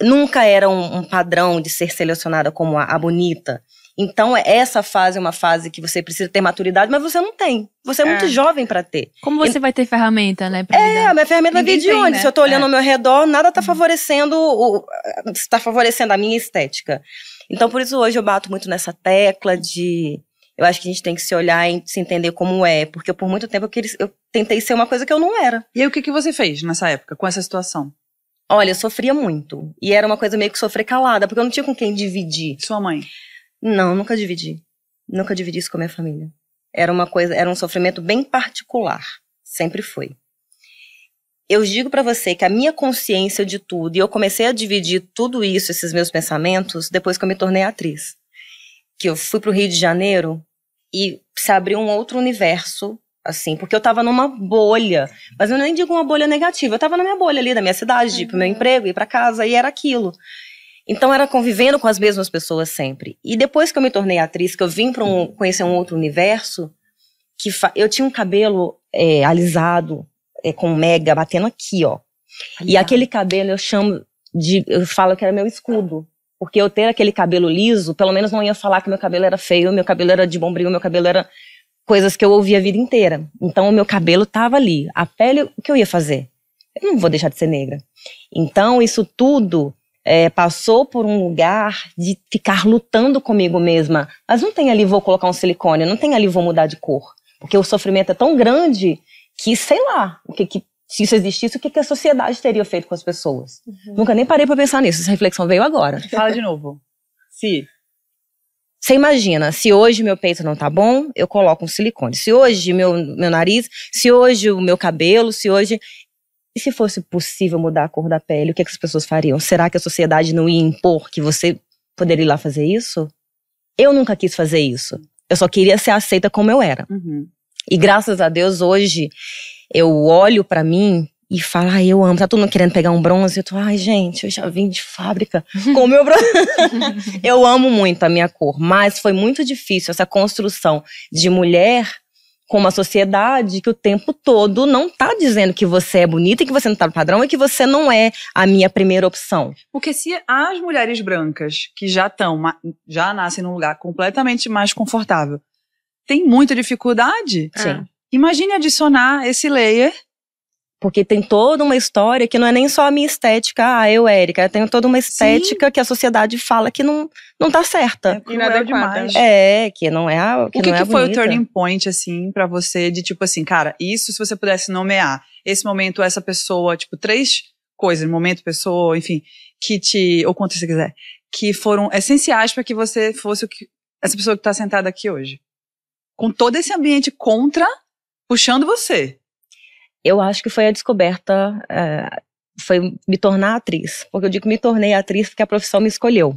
nunca era um, um padrão de ser selecionada como a, a bonita. Então, é, essa fase é uma fase que você precisa ter maturidade, mas você não tem. Você é, é. muito jovem para ter. Como você e, vai ter ferramenta, né? é, a minha ferramenta vai vir de onde? Né? Se eu tô olhando é. ao meu redor, nada tá uhum. favorecendo o, está favorecendo a minha estética. Então, por isso hoje eu bato muito nessa tecla de eu acho que a gente tem que se olhar e se entender como é, porque por muito tempo eu, queria, eu tentei ser uma coisa que eu não era. E aí, o que, que você fez nessa época, com essa situação? Olha, eu sofria muito. E era uma coisa meio que sofrer calada, porque eu não tinha com quem dividir. Sua mãe? Não, nunca dividi. Nunca dividi isso com a minha família. Era uma coisa, era um sofrimento bem particular. Sempre foi. eu digo para você que a minha consciência de tudo, e eu comecei a dividir tudo isso, esses meus pensamentos, depois que eu me tornei atriz. Que eu fui pro Rio de Janeiro e se abriu um outro universo, assim, porque eu tava numa bolha. Mas eu nem digo uma bolha negativa, eu tava na minha bolha ali, da minha cidade, de ir pro meu uhum. emprego, ir para casa, e era aquilo. Então era convivendo com as mesmas pessoas sempre. E depois que eu me tornei atriz, que eu vim para um, conhecer um outro universo, que eu tinha um cabelo é, alisado, é, com mega, batendo aqui, ó. E aquele cabelo eu chamo de. Eu falo que era meu escudo. Porque eu ter aquele cabelo liso, pelo menos não ia falar que meu cabelo era feio, meu cabelo era de bombril, meu cabelo era coisas que eu ouvi a vida inteira. Então o meu cabelo tava ali. A pele, o que eu ia fazer? Eu não vou deixar de ser negra. Então isso tudo é, passou por um lugar de ficar lutando comigo mesma. Mas não tem ali vou colocar um silicone, não tem ali vou mudar de cor. Porque o sofrimento é tão grande que, sei lá, o que, que se isso existisse, o que, que a sociedade teria feito com as pessoas? Uhum. Nunca nem parei para pensar nisso. Essa reflexão veio agora. Fala de novo. Se. Você imagina, se hoje meu peito não tá bom, eu coloco um silicone. Se hoje meu, meu nariz, se hoje o meu cabelo, se hoje. E se fosse possível mudar a cor da pele, o que, que as pessoas fariam? Será que a sociedade não ia impor que você poderia ir lá fazer isso? Eu nunca quis fazer isso. Eu só queria ser aceita como eu era. Uhum. E graças a Deus, hoje, eu olho para mim e falo, ai, eu amo. Tá todo mundo querendo pegar um bronze. Eu tô, ai, gente, eu já vim de fábrica com o meu bronze. eu amo muito a minha cor, mas foi muito difícil essa construção de mulher com uma sociedade que o tempo todo não tá dizendo que você é bonita e que você não tá no padrão e que você não é a minha primeira opção. Porque se as mulheres brancas que já estão, já nascem num lugar completamente mais confortável, tem muita dificuldade. Sim. Imagine adicionar esse layer porque tem toda uma história que não é nem só a minha estética, ah, eu, Érica, tem toda uma estética Sim. que a sociedade fala que não, não tá certa. É inadequada. É, que não é a que O que, que é foi bonita. o turning point, assim, para você, de tipo assim, cara, isso se você pudesse nomear, esse momento, essa pessoa, tipo, três coisas, momento, pessoa, enfim, que te, ou quanto você quiser, que foram essenciais para que você fosse o que, essa pessoa que tá sentada aqui hoje com todo esse ambiente contra, puxando você? Eu acho que foi a descoberta, é, foi me tornar atriz. Porque eu digo que me tornei atriz porque a profissão me escolheu.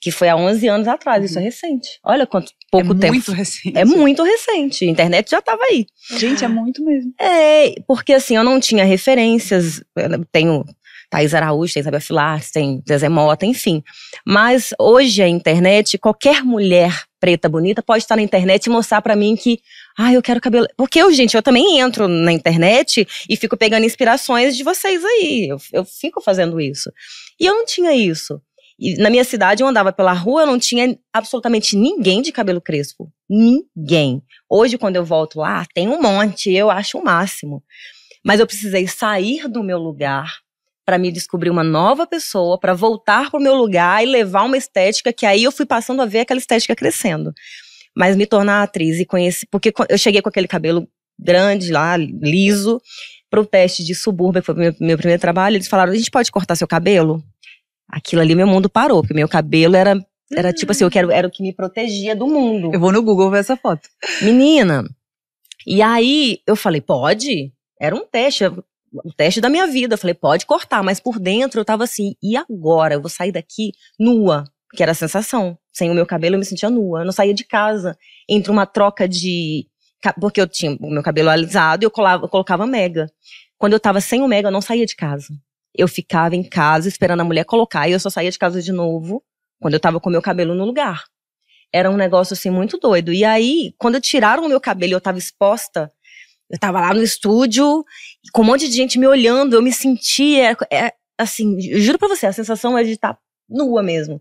Que foi há 11 anos atrás, uhum. isso é recente. Olha quanto pouco é tempo. É muito recente. É muito recente. A internet já estava aí. Gente, é muito mesmo. É, porque assim, eu não tinha referências. Eu tenho Thaís Araújo, tem Isabel Filar, tem Zezé Mota, enfim. Mas hoje a internet, qualquer mulher preta bonita pode estar na internet e mostrar para mim que, ah, eu quero cabelo. Porque eu, gente, eu também entro na internet e fico pegando inspirações de vocês aí. Eu, eu fico fazendo isso. E eu não tinha isso. E na minha cidade, eu andava pela rua, eu não tinha absolutamente ninguém de cabelo crespo. Ninguém. Hoje, quando eu volto lá, tem um monte, eu acho o máximo. Mas eu precisei sair do meu lugar para me descobrir uma nova pessoa, para voltar para o meu lugar e levar uma estética que aí eu fui passando a ver aquela estética crescendo. Mas me tornar atriz e conhecer, porque eu cheguei com aquele cabelo grande lá, liso, para o teste de subúrbio, que foi o meu, meu primeiro trabalho, eles falaram: a gente pode cortar seu cabelo? Aquilo ali, meu mundo parou, porque meu cabelo era era tipo assim, eu quero, era o que me protegia do mundo. Eu vou no Google ver essa foto. Menina. E aí eu falei, pode? Era um teste o teste da minha vida. Eu falei, pode cortar, mas por dentro eu tava assim, e agora? Eu vou sair daqui nua, que era a sensação. Sem o meu cabelo eu me sentia nua. Eu não saía de casa. Entre uma troca de. Porque eu tinha o meu cabelo alisado e eu, colava, eu colocava mega. Quando eu tava sem o mega, eu não saía de casa. Eu ficava em casa esperando a mulher colocar e eu só saía de casa de novo quando eu tava com o meu cabelo no lugar. Era um negócio assim muito doido. E aí, quando tiraram o meu cabelo e eu tava exposta, eu tava lá no estúdio, com um monte de gente me olhando, eu me sentia, é, assim, juro pra você, a sensação é de estar tá nua mesmo.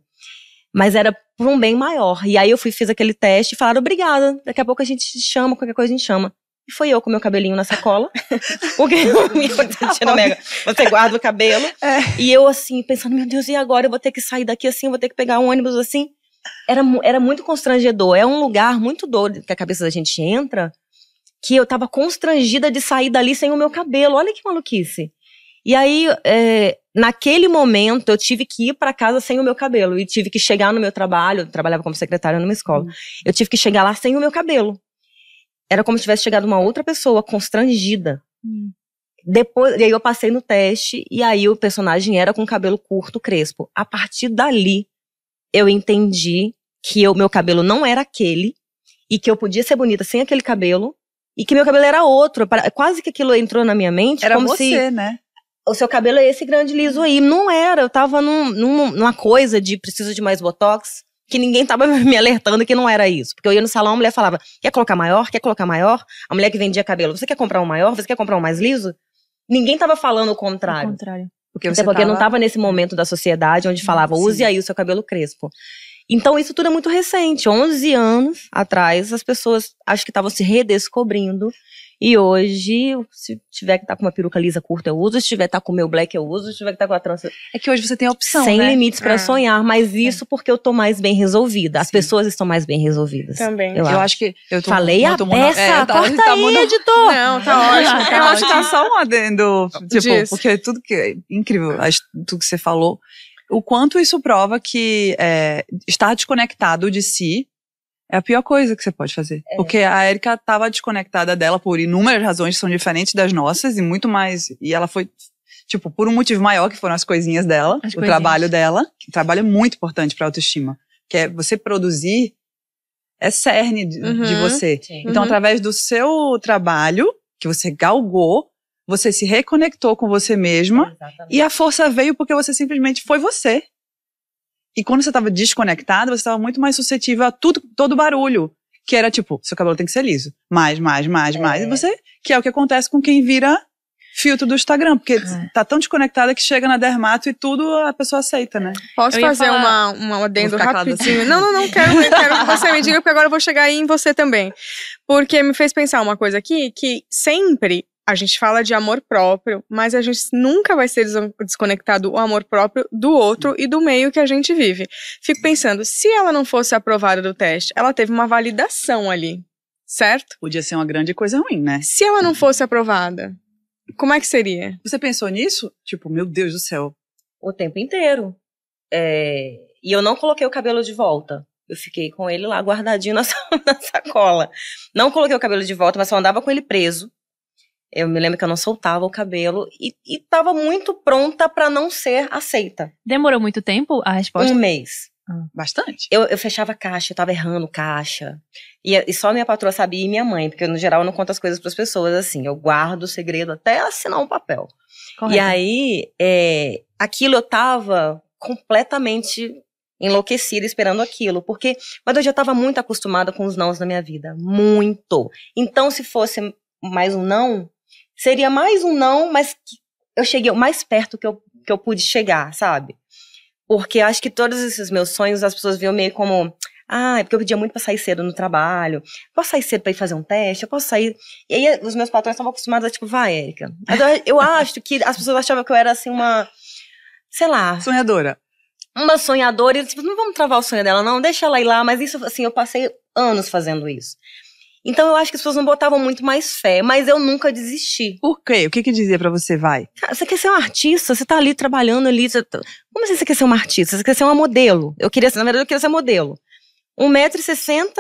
Mas era por um bem maior. E aí eu fui, fiz aquele teste e falaram, obrigada, daqui a pouco a gente te chama, qualquer coisa a gente chama. E foi eu com meu cabelinho na sacola. porque eu me mega. Você guarda o cabelo. É. E eu assim, pensando, meu Deus, e agora? Eu vou ter que sair daqui assim, vou ter que pegar um ônibus assim. Era, era muito constrangedor. É um lugar muito doido que a cabeça da gente entra que eu tava constrangida de sair dali sem o meu cabelo. Olha que maluquice. E aí, é, naquele momento, eu tive que ir para casa sem o meu cabelo. E tive que chegar no meu trabalho. Eu trabalhava como secretária numa escola. Uhum. Eu tive que chegar lá sem o meu cabelo. Era como se tivesse chegado uma outra pessoa constrangida. Uhum. depois, e aí eu passei no teste, e aí o personagem era com cabelo curto, crespo. A partir dali, eu entendi que o meu cabelo não era aquele, e que eu podia ser bonita sem aquele cabelo, e que meu cabelo era outro. Quase que aquilo entrou na minha mente. Era como você, se, né? O seu cabelo é esse grande liso aí. Não era. Eu tava num, num, numa coisa de preciso de mais botox, que ninguém tava me alertando que não era isso. Porque eu ia no salão, a mulher falava: quer colocar maior? Quer colocar maior? A mulher que vendia cabelo, você quer comprar um maior? Você quer comprar um mais liso? Ninguém tava falando o contrário. Ao contrário. Porque Até você porque tava... não tava nesse momento da sociedade onde falava, Sim. use aí o seu cabelo crespo. Então isso tudo é muito recente. 11 anos atrás, as pessoas acho que estavam se redescobrindo. E hoje, se tiver que estar com uma peruca lisa curta, eu uso. Se tiver que estar com o meu black, eu uso. Se tiver que estar com a trança, É que hoje você tem a opção, sem né? limites pra É. sonhar. Mas isso porque eu tô mais bem resolvida. As Sim. pessoas estão mais bem resolvidas. Também. Eu Eu acho que eu tô Falei a muito mono- peça, é, tá, corta tá aí, mono- editor. Não, tá ótimo. Eu Tá acho que ótimo. tá só um adendo, tipo, Diz. porque tudo que é incrível, tudo que você falou, o quanto isso prova que é, estar desconectado de si é a pior coisa que você pode fazer. É. Porque a Erika estava desconectada dela por inúmeras razões que são diferentes das nossas e muito mais. E ela foi, tipo, por um motivo maior, que foram as coisinhas dela, As o coisinhas. trabalho dela. que O trabalho é muito importante para autoestima. Que é você produzir, é cerne de, Uhum. de você. Sim. Então, Uhum. através do seu trabalho, que você galgou, você se reconectou com você mesma Exatamente. e a força veio porque você simplesmente foi você. E quando você estava desconectada, você estava muito mais suscetível a tudo, todo barulho. Que era tipo, seu cabelo tem que ser liso. Mais, mais, mais, É. mais. E você, que é o que acontece com quem vira filtro do Instagram. Porque É. tá tão desconectada que chega na dermato e tudo a pessoa aceita, né? Posso fazer falar- uma, uma adendo rapidinho? Não, não, não, quero, eu quero que você me diga, porque agora eu vou chegar aí em você também. Porque me fez pensar uma coisa aqui, que sempre a gente fala de amor próprio, mas a gente nunca vai ser des- desconectado o amor próprio do outro e do meio que a gente vive. Fico pensando, se ela não fosse aprovada do teste, ela teve uma validação ali, certo? Podia ser uma grande coisa ruim, né? Se ela não fosse aprovada, como é que seria? Você pensou nisso? Tipo, meu Deus do céu. o tempo inteiro. É, E eu não coloquei o cabelo de volta. Eu fiquei com ele lá guardadinho na, na sacola. Não coloquei o cabelo de volta, mas só andava com ele preso. Eu me lembro que eu não soltava o cabelo e, e tava muito pronta pra não ser aceita. Demorou muito tempo a resposta? Um mês. Bastante. Eu, eu fechava caixa, eu tava errando caixa. E, e só minha patroa sabia e minha mãe, porque no geral eu não conto as coisas pras pessoas assim. Eu guardo o segredo até assinar um papel. Correto. E aí, é, aquilo eu tava completamente enlouquecida esperando aquilo, porque mas eu já estava muito acostumada com os nãos na minha vida, muito. Então, se fosse mais um não, seria mais um não, mas eu cheguei o mais perto que eu, que eu pude chegar, sabe? Porque acho que todos esses meus sonhos as pessoas viam meio como ah, é porque eu pedia muito pra sair cedo no trabalho. Posso sair cedo pra ir fazer um teste? Eu posso sair. E aí os meus patrões estavam acostumados a, tipo, vai, Érica. Eu acho que as pessoas achavam que eu era assim uma. Sei lá, Sonhadora. uma sonhadora. E tipo, não vamos travar o sonho dela, não, deixa ela ir lá. Mas isso, assim, eu passei anos fazendo isso. Então eu acho que as pessoas não botavam muito mais fé, mas eu nunca desisti. Por quê? O que que dizia pra você, vai? Cara, você quer ser um artista, você tá ali trabalhando ali. Você tá- Como assim você quer ser uma artista? Você quer ser uma modelo. Eu queria ser, na verdade, eu queria ser modelo. 1,60m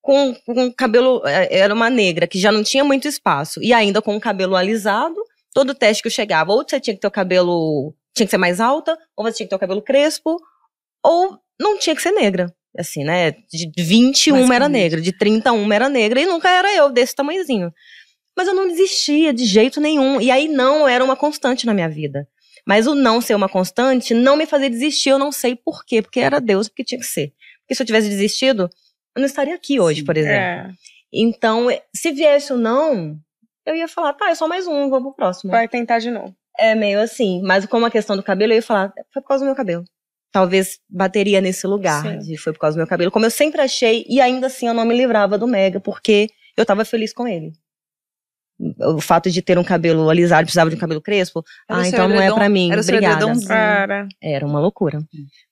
com, com cabelo. eh, Era uma negra, que já não tinha muito espaço. E ainda com o cabelo alisado, todo teste que eu chegava, ou você tinha que ter o cabelo. Tinha que ser mais alta, ou você tinha que ter o cabelo crespo, ou não tinha que ser negra. Assim, né? De 21 era negra, de 31 era negra, e nunca era eu, desse tamanhozinho. Mas eu não desistia de jeito nenhum. E aí não era uma constante na minha vida. Mas o não ser uma constante não me fazia desistir, eu não sei por quê. Porque era Deus, porque tinha que ser. Porque se eu tivesse desistido, eu não estaria aqui hoje, Sim. por exemplo. É, Então, se viesse o não, eu ia falar, tá, é só mais um, vou pro próximo. vai tentar de novo. É meio assim. Mas como a questão do cabelo, eu ia falar, foi por causa do meu cabelo. Talvez bateria nesse lugar. Sim. De foi por causa do meu cabelo. Como eu sempre achei, e ainda assim eu não me livrava do Mega, porque eu tava feliz com ele. O fato de ter um cabelo alisado, precisava de um cabelo crespo. Era ah, então não é pra mim. era Obrigada. edredomzinho. Cara. Era uma loucura.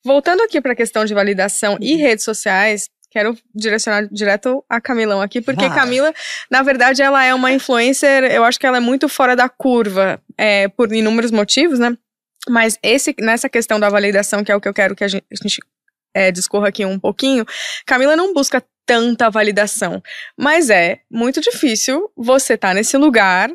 Voltando aqui para a questão de validação e redes sociais, quero direcionar direto a Camilão aqui, porque Vai. Camila, na verdade, ela é uma influencer, eu acho que ela é muito fora da curva, é, por inúmeros motivos, né? Mas esse, nessa questão da validação, que é o que eu quero que a gente, a gente, é, discorra aqui um pouquinho, Camila não busca tanta validação, mas é muito difícil você estar nesse lugar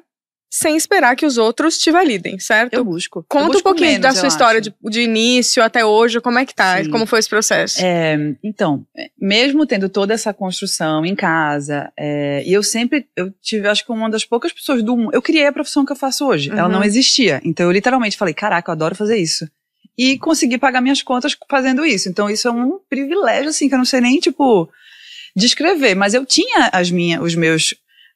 sem esperar que os outros te validem, certo? Eu busco. Eu Conta busco um pouquinho menos, da eu sua história de, de início até hoje, como é que tá? Sim. Como foi esse processo? É, então, é, mesmo tendo toda essa construção em casa, é, e eu sempre, eu tive, acho que uma das poucas pessoas do mundo, eu criei a profissão que eu faço hoje, ela Uhum. não existia, então eu literalmente falei, caraca, eu adoro fazer isso. E consegui pagar minhas contas fazendo isso, então isso é um privilégio, assim, que eu não sei nem, tipo, descrever, mas eu tinha as minhas, os meus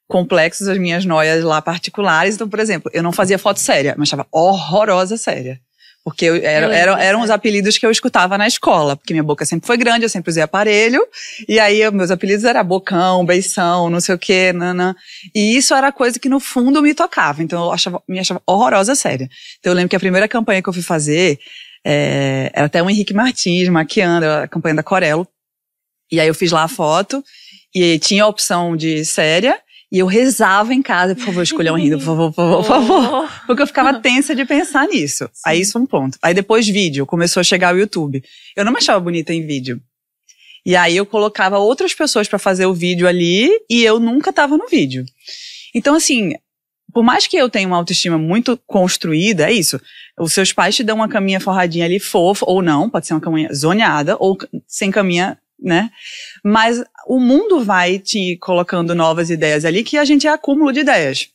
complexos, as minhas noias lá particulares, então, por exemplo, eu não fazia foto séria, mas achava horrorosa séria. Porque eu, era, Eu lembro eram, os apelidos que eu escutava na escola, porque minha boca sempre foi grande, eu sempre usei aparelho, e aí eu- meus apelidos eram bocão, beição, não sei o quê, nanã. E isso era coisa que no fundo me tocava, então eu achava, me achava horrorosa séria. Então eu lembro que a primeira campanha que eu fui fazer, é, era até o Henrique Martins maquiando, a campanha da Corelo, e aí eu fiz lá a foto, e tinha a opção de séria, e eu rezava em casa, por favor, escolha um rindo, por favor, por favor, por favor. Oh. Porque eu ficava tensa de pensar nisso. Aí isso é um ponto. Aí depois vídeo, começou a chegar o YouTube. Eu não me achava bonita em vídeo. E aí eu colocava outras pessoas pra fazer o vídeo ali e eu nunca tava no vídeo. Então assim, por mais que eu tenha uma autoestima muito construída, é isso. Os seus pais te dão uma caminha forradinha ali fofa ou não, pode ser uma caminha zoneada ou sem caminha, né? Mas o mundo vai te colocando novas ideias ali que a gente é acúmulo de ideias.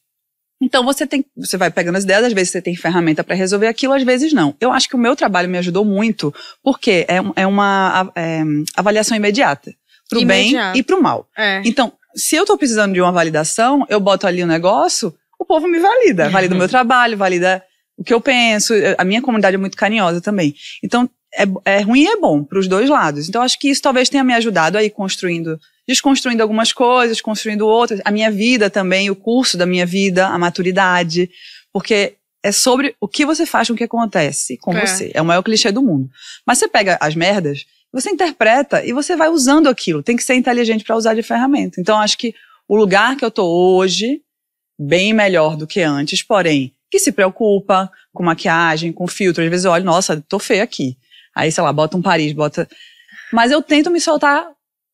Então você tem, você vai pegando as ideias, às vezes você tem ferramenta para resolver aquilo, às vezes não. Eu acho que o meu trabalho me ajudou muito, porque é, um- é uma é, avaliação imediata, pro Imediata. bem e pro mal. É. Então, se eu tô precisando de uma validação, eu boto ali o negócio, o povo me valida, valida o meu trabalho, valida o que eu penso. A minha comunidade é muito carinhosa também. Então, é, é ruim e é bom para os dois lados. Então, acho que isso talvez tenha me ajudado aí construindo, desconstruindo algumas coisas, construindo outras. A minha vida também, o curso da minha vida, a maturidade, porque é sobre o que você faz com o que acontece com É. você. É o maior clichê do mundo. Mas você pega as merdas, você interpreta e você vai usando aquilo. Tem que ser inteligente para usar de ferramenta. Então, acho que o lugar que eu tô hoje, bem melhor do que antes, porém, que se preocupa com maquiagem, com filtro. Às vezes eu olho, nossa, tô feia aqui. Aí, sei lá, bota um Paris, bota. Mas eu tento me soltar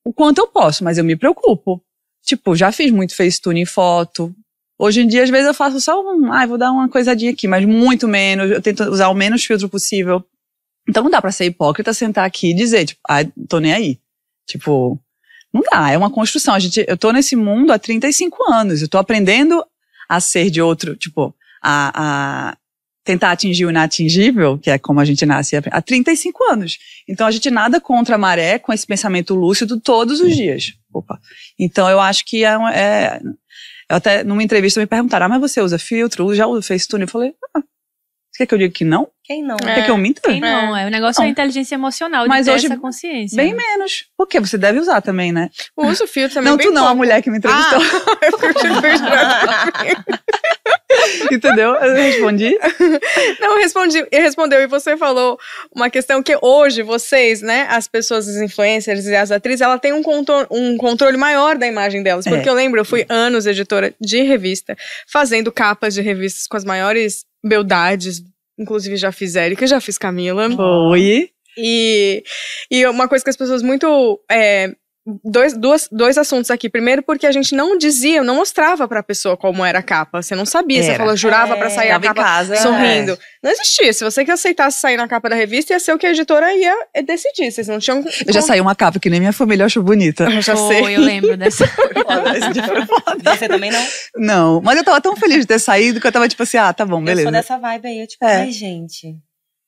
o quanto eu posso, mas eu me preocupo. Tipo, já fiz muito Facetune em foto. Hoje em dia, às vezes, eu faço só um, ai, vou dar uma coisadinha aqui, mas muito menos. Eu tento usar o menos filtro possível. Então não dá pra ser hipócrita sentar aqui e dizer, tipo, ai, tô nem aí. Tipo, não dá, é uma construção. A gente, eu tô nesse mundo há 35 anos, eu tô aprendendo a ser de outro, tipo, a, a tentar atingir o inatingível, que é como a gente nasce há 35 anos. Então a gente nada contra a maré com esse pensamento lúcido todos os dias. Opa. Então eu acho que é, é eu até numa entrevista me perguntaram, ah, mas você usa filtro? Já usa Facetune? Eu falei, ah, você quer que eu diga que não? Quem não? É. Quer que eu minta? Quem não? É, o negócio é a Não. inteligência emocional de Mas ter hoje, essa consciência. Bem menos. Porque você deve usar também, né? Uso filtro também. não, bem tu não, a pouco. mulher que me entrevistou. Ah, eu. Entendeu? Eu respondi. Não, eu respondi, respondeu. E você falou uma questão que hoje vocês, né, as pessoas, os influencers e as atrizes, ela tem um, conto- um controle maior da imagem delas. Porque É. eu lembro, eu fui anos editora de revista, fazendo capas de revistas com as maiores beldades. Inclusive já fiz Érica, já fiz Camila. Oi. E, e uma coisa que as pessoas muito. é, dois, duas, dois assuntos aqui. Primeiro, porque a gente não dizia, não mostrava pra pessoa como era a capa. Você não sabia. Você Era. falou, jurava pra É, sair a capa casa. sorrindo. Não existia. Se você que aceitasse sair na capa da revista, ia ser o que a editora ia decidir. Vocês não tinham. Eu já saí uma capa que nem minha família achou bonita. Eu já Foi, sei. eu lembro dessa. Você também não? Não, mas eu tava tão feliz de ter saído que eu tava tipo assim, ah, tá bom, Eu beleza. sou dessa vibe aí. Eu, tipo, É. ai, gente.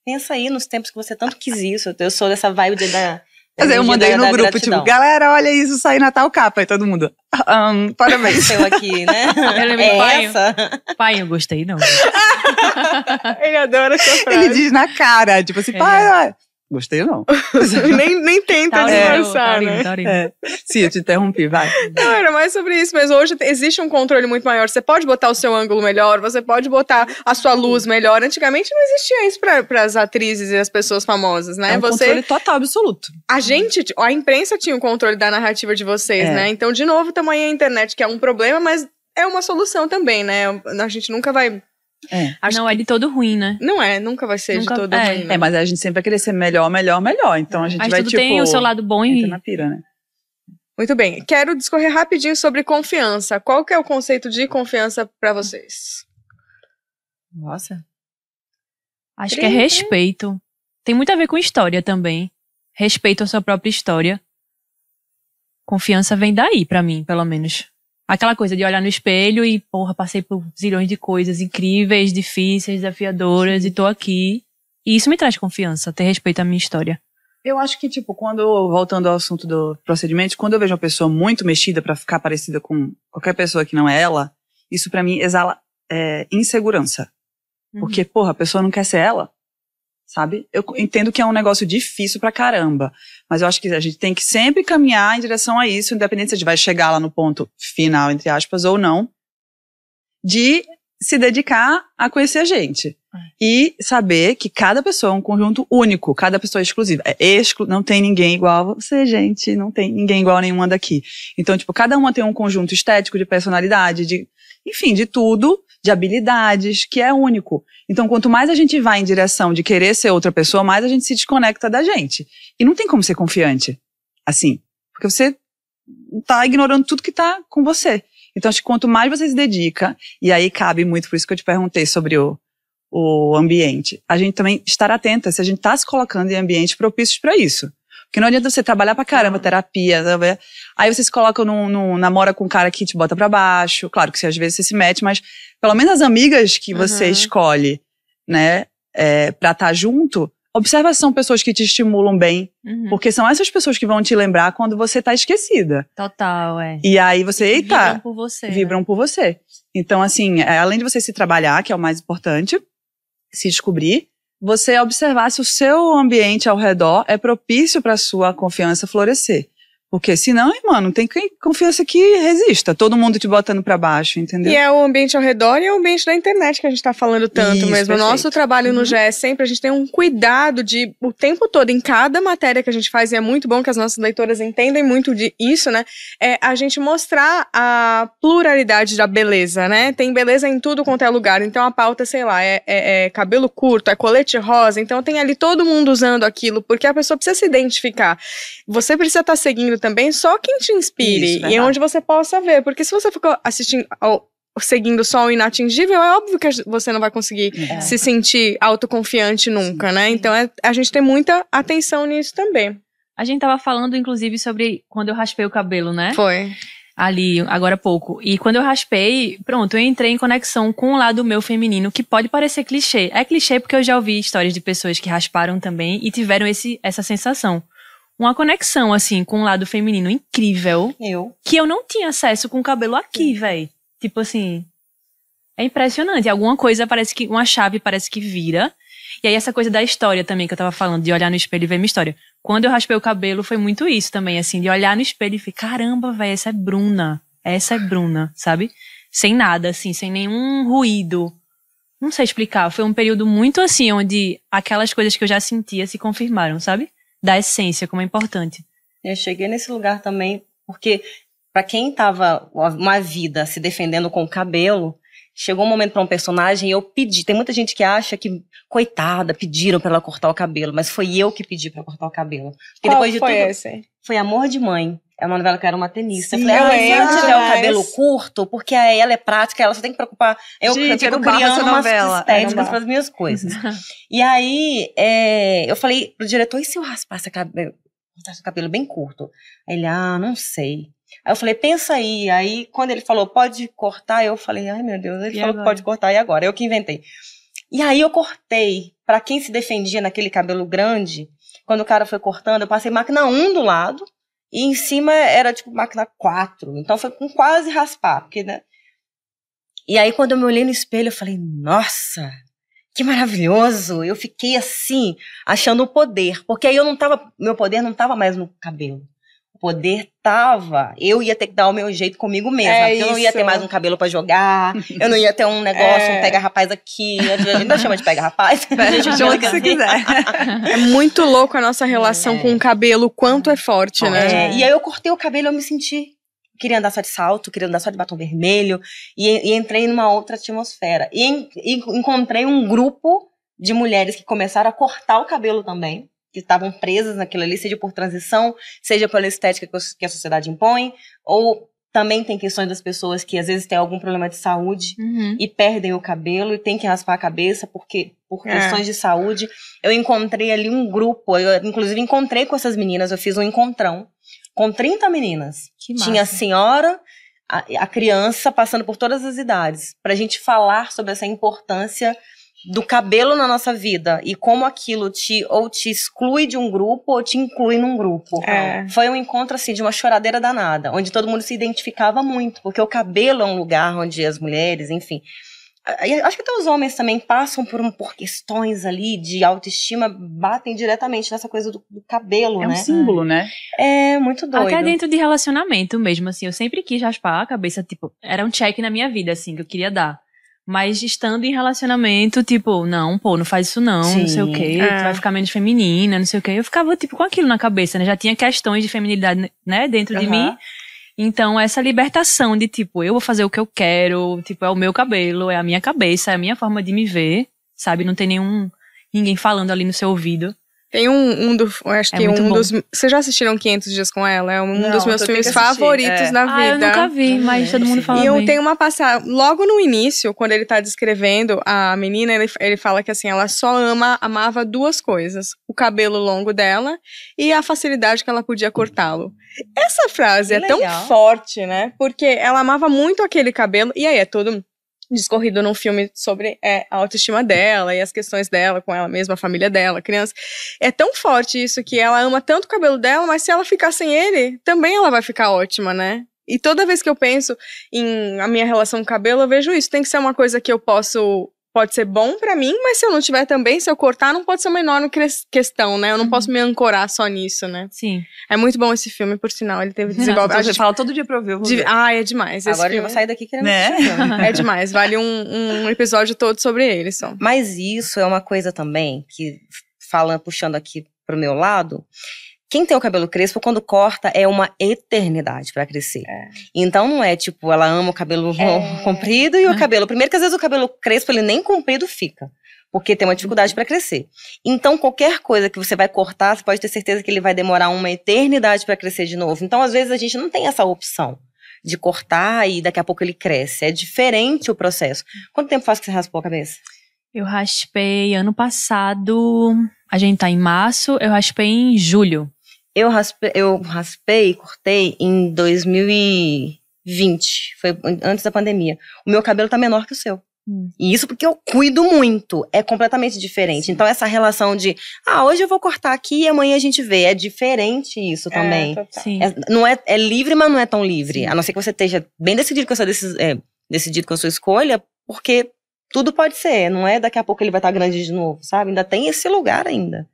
Pensa aí nos tempos que você tanto quis isso. Eu sou dessa vibe de, da. Mas aí eu mandei no grupo, gratidão. tipo, galera, olha isso, saí na tal capa. E todo mundo, um, parabéns. Eu aqui, né? Eu lembro é pai. essa? Pai, eu gostei, não. Ele adora essa Ele frase. diz na cara, tipo assim, É. pai, ah, gostei não. nem, nem tenta Taurino, disfarçar, taurino, né? taurino. É. Sim, eu te interrompi, vai. Não, era mais sobre isso, mas hoje existe um controle muito maior. Você pode botar o seu ângulo melhor, você pode botar a sua luz melhor. Antigamente não existia isso para as atrizes e as pessoas famosas, né? É um você, controle total, absoluto. a gente, a imprensa tinha o controle da narrativa de vocês, É. né? Então, de novo, tamanho a internet, que é um problema, mas é uma solução também, né? A gente nunca vai. É. Acho Não é de todo ruim, né? Não é, nunca vai ser Nunca- de todo é. ruim. né? É, mas a gente sempre vai querer ser melhor, melhor, melhor. Então a gente Mas vai, tudo tipo... tem o seu lado bom entra e. na pira, né? Muito bem. Quero discorrer rapidinho sobre confiança. Qual que é o conceito de confiança para vocês? Nossa. Acho que é respeito. Tem muito a ver com história também. Respeito à sua própria história. Confiança vem daí, pra mim, pelo menos. Aquela coisa de olhar no espelho e, porra, passei por zilhões de coisas incríveis, difíceis, desafiadoras, e tô aqui. E isso me traz confiança, ter respeito à minha história. Eu acho que, tipo, quando, voltando ao assunto do procedimento, quando eu vejo uma pessoa muito mexida pra ficar parecida com qualquer pessoa que não é ela, isso pra mim exala é, insegurança. Porque, porra, a pessoa não quer ser ela, sabe? Eu entendo que é um negócio difícil pra caramba, mas eu acho que a gente tem que sempre caminhar em direção a isso, independente se a gente vai chegar lá no ponto final, entre aspas, ou não, de se dedicar a conhecer a gente. E saber que cada pessoa é um conjunto único, cada pessoa é exclusiva. É exclu não tem ninguém igual a você, gente. Não tem ninguém igual a nenhuma daqui. Então, tipo, cada uma tem um conjunto estético, de personalidade, de, enfim, de tudo, de habilidades, que é único. Então, quanto mais a gente vai em direção de querer ser outra pessoa, mais a gente se desconecta da gente. E não tem como ser confiante. Assim. Porque você tá ignorando tudo que tá com você. Então, acho que quanto mais você se dedica, e aí cabe muito, por isso que eu te perguntei sobre o, o ambiente, a gente também estar atenta se a gente está se colocando em ambientes propícios para isso. Porque não adianta você trabalhar pra caramba, terapia, sabe? aí você se coloca num, num, namora com um cara que te bota pra baixo. Claro que às vezes você se mete, mas pelo menos as amigas que você Uhum. escolhe, né, é, pra estar junto, observa se são pessoas que te estimulam bem. Uhum. Porque são essas pessoas que vão te lembrar quando você tá esquecida. Total, é. E aí você, eita, Vibram por você. né? vibram por você. Então, assim, é, além de você se trabalhar, que é o mais importante, se descobrir, você observar se o seu ambiente ao redor é propício para sua confiança florescer. Porque senão, irmã, não tem quem- confiança que resista. Todo mundo te botando para baixo, entendeu? E é o ambiente ao redor e é o ambiente da internet que a gente tá falando tanto Isso, mesmo. O perfeito. nosso trabalho no Uhum. GE é sempre, a gente tem um cuidado de, o tempo todo, em cada matéria que a gente faz, e é muito bom que as nossas leitoras entendem muito de isso, né? É a gente mostrar a pluralidade da beleza, né? Tem beleza em tudo quanto é lugar. Então a pauta, sei lá, é, é- é cabelo curto, é colete rosa. Então tem ali todo mundo usando aquilo, porque a pessoa precisa se identificar. Você precisa estar seguindo também só quem te inspire Isso, e onde você possa ver. Porque se você ficou assistindo, ao- seguindo só o inatingível, é óbvio que você não vai conseguir É. se sentir autoconfiante nunca, né? Então é, a gente tem muita atenção nisso também. A gente tava falando, inclusive, sobre quando eu raspei o cabelo, né? Foi. ali agora há pouco. E quando eu raspei, pronto, eu entrei em conexão com o lado meu feminino, que pode parecer clichê. É clichê porque eu já ouvi histórias de pessoas que rasparam também e tiveram esse, essa sensação. Uma conexão, assim, com o lado feminino incrível, Eu. que eu não tinha acesso com o cabelo aqui, véi. Tipo assim. É impressionante. Alguma coisa parece que. Uma chave parece que vira. E aí, essa coisa da história também que eu tava falando, de olhar no espelho e ver minha história. Quando eu raspei o cabelo, foi muito isso também, assim, de olhar no espelho e ficar, caramba, velho, essa é Bruna. Essa é Bruna, sabe? Sem nada, assim, sem nenhum ruído. Não sei explicar. Foi um período muito assim, onde aquelas coisas que eu já sentia se confirmaram, sabe? Da essência, como é importante. Eu cheguei nesse lugar também porque pra quem tava uma vida se defendendo com o cabelo, chegou um momento pra um personagem e eu pedi. Tem muita gente que acha que coitada, pediram pra ela cortar o cabelo, mas foi eu que pedi pra cortar o cabelo. Porque Qual depois de foi tudo, esse? foi Amor de Mãe. É uma novela que era uma tenista. Sim, eu falei, ah, se ela tiver o demais. cabelo curto, porque aí ela é prática, ela só tem que preocupar. Eu, Gente, eu fico o criando umas novela, o estéticas para as minhas coisas. E aí, é, eu falei pro diretor, e se eu raspasse o cabelo, o cabelo bem curto? Aí ele, ah, não sei. Aí eu falei, pensa aí. Aí, quando ele falou, pode cortar, eu falei, ai meu Deus, ele E falou agora? que pode cortar, e agora? Eu que inventei. E aí eu cortei. Pra quem se defendia naquele cabelo grande, quando o cara foi cortando, eu passei máquina 1 do lado, e em cima era tipo máquina 4. Então foi com quase raspar, porque, né? E aí, quando eu me olhei no espelho, eu falei, nossa, que maravilhoso! Eu fiquei assim, achando o poder. Porque aí eu não tava, meu poder não tava mais no cabelo. O poder tava, eu ia ter que dar o meu jeito comigo mesma. É porque eu não ia ter mais um cabelo pra jogar, eu não ia ter um negócio, É. um pega-rapaz aqui. A gente ainda chama de pega-rapaz. A gente Chama o que você quiser. É muito louco a nossa relação É. com o cabelo, o quanto é forte, né? É, e aí eu cortei o cabelo e eu me senti. Queria andar só de salto, queria andar só de batom vermelho. E, e entrei numa outra atmosfera. E, en- e encontrei um grupo de mulheres que começaram a cortar o cabelo também. Que estavam presas naquilo ali, seja por transição, seja pela estética que a sociedade impõe, ou Também tem questões das pessoas que às vezes têm algum problema de saúde Uhum. e perdem o cabelo e tem que raspar a cabeça porque por É. questões de saúde. Eu encontrei ali um grupo, eu inclusive encontrei com essas meninas, eu fiz um encontrão com 30 meninas. Que massa. Tinha a senhora, a, a criança, passando por todas as idades, pra gente falar sobre essa importância do cabelo na nossa vida e como aquilo te ou te exclui de um grupo ou te inclui num grupo. É. Foi um encontro assim de uma choradeira danada, onde todo mundo se identificava muito, porque o cabelo é um lugar onde as mulheres, enfim, e acho que até os homens também passam por, um, por questões ali de autoestima, batem diretamente nessa coisa do, do cabelo, É um né? símbolo, né? É muito doido. Até dentro de relacionamento mesmo, assim, eu sempre quis raspar a cabeça, tipo, era um check na minha vida, assim, que eu queria dar. Mas estando em relacionamento, tipo, não, pô, não faz isso não, não sei o Sim. quê, É. tu vai ficar menos feminina, não sei o quê. Eu ficava, tipo, com aquilo na cabeça, né? Já tinha questões de feminilidade, né, dentro de Aham. mim. Então, essa libertação de, tipo, eu vou fazer o que eu quero, tipo, é o meu cabelo, é a minha cabeça, é a minha forma de me ver, sabe? Não tem nenhum, ninguém falando ali no seu ouvido. Tem um, um do, acho É que um bom. dos. Vocês já assistiram 500 Dias com ela? É um Não, dos meus filmes favoritos é. na Ah, eu vida. nunca vi, mas todo mundo fala E eu bem. tenho uma passagem. Logo no início, quando ele tá descrevendo a menina, ele, ele fala que assim, ela só ama, amava duas coisas: o cabelo longo dela e a facilidade que ela podia cortá-lo. Essa frase Que é tão legal. forte, né? Porque ela amava muito aquele cabelo, e aí é todo discorrido num filme sobre é, a autoestima dela e as questões dela com ela mesma, a família dela, a criança. É tão forte isso que ela ama tanto o cabelo dela, mas se ela ficar sem ele, também ela vai ficar ótima, né? E toda vez que eu penso em a minha relação com o cabelo, eu vejo isso. Tem que ser uma coisa que eu posso. Pode ser bom pra mim, mas se eu não tiver também, se eu cortar, não pode ser uma enorme questão, né? Eu não posso me ancorar só nisso, né? Sim. É muito bom esse filme, por sinal. Ele teve Então, desenvolvimento. você fala todo dia pra eu ver. eu De... Ah, é demais. Esse Agora eu filme vou sair daqui querendo Né? é demais. Vale um, um episódio todo sobre ele só. Mas isso é uma coisa também que, falando, puxando aqui pro meu lado, quem tem o cabelo crespo, quando corta, é uma eternidade pra crescer. Então não é tipo, ela ama o cabelo comprido e o cabelo. Primeiro que às vezes o cabelo crespo, ele nem comprido fica. Porque tem uma dificuldade pra crescer. Então, qualquer coisa que você vai cortar, você pode ter certeza que ele vai demorar uma eternidade pra crescer de novo. Então, às vezes, a gente não tem essa opção de cortar e daqui a pouco ele cresce. É diferente o processo. Quanto tempo faz que você raspou a cabeça? Eu raspei ano passado. A gente tá em março, eu raspei em julho. Eu raspei, eu raspei e cortei em 2020. Foi antes da pandemia. O meu cabelo tá menor que o seu. Hum. E isso porque eu cuido muito. É completamente diferente. Então, essa relação de, ah, hoje eu vou cortar aqui e amanhã a gente vê. É diferente isso também. Sim. É, não é, é livre, mas não é tão livre. A não ser que você esteja bem decidido com, essa decis, é, decidido com a sua escolha, porque tudo pode ser. Não é daqui a pouco ele vai estar grande de novo, sabe? Ainda tem esse lugar ainda.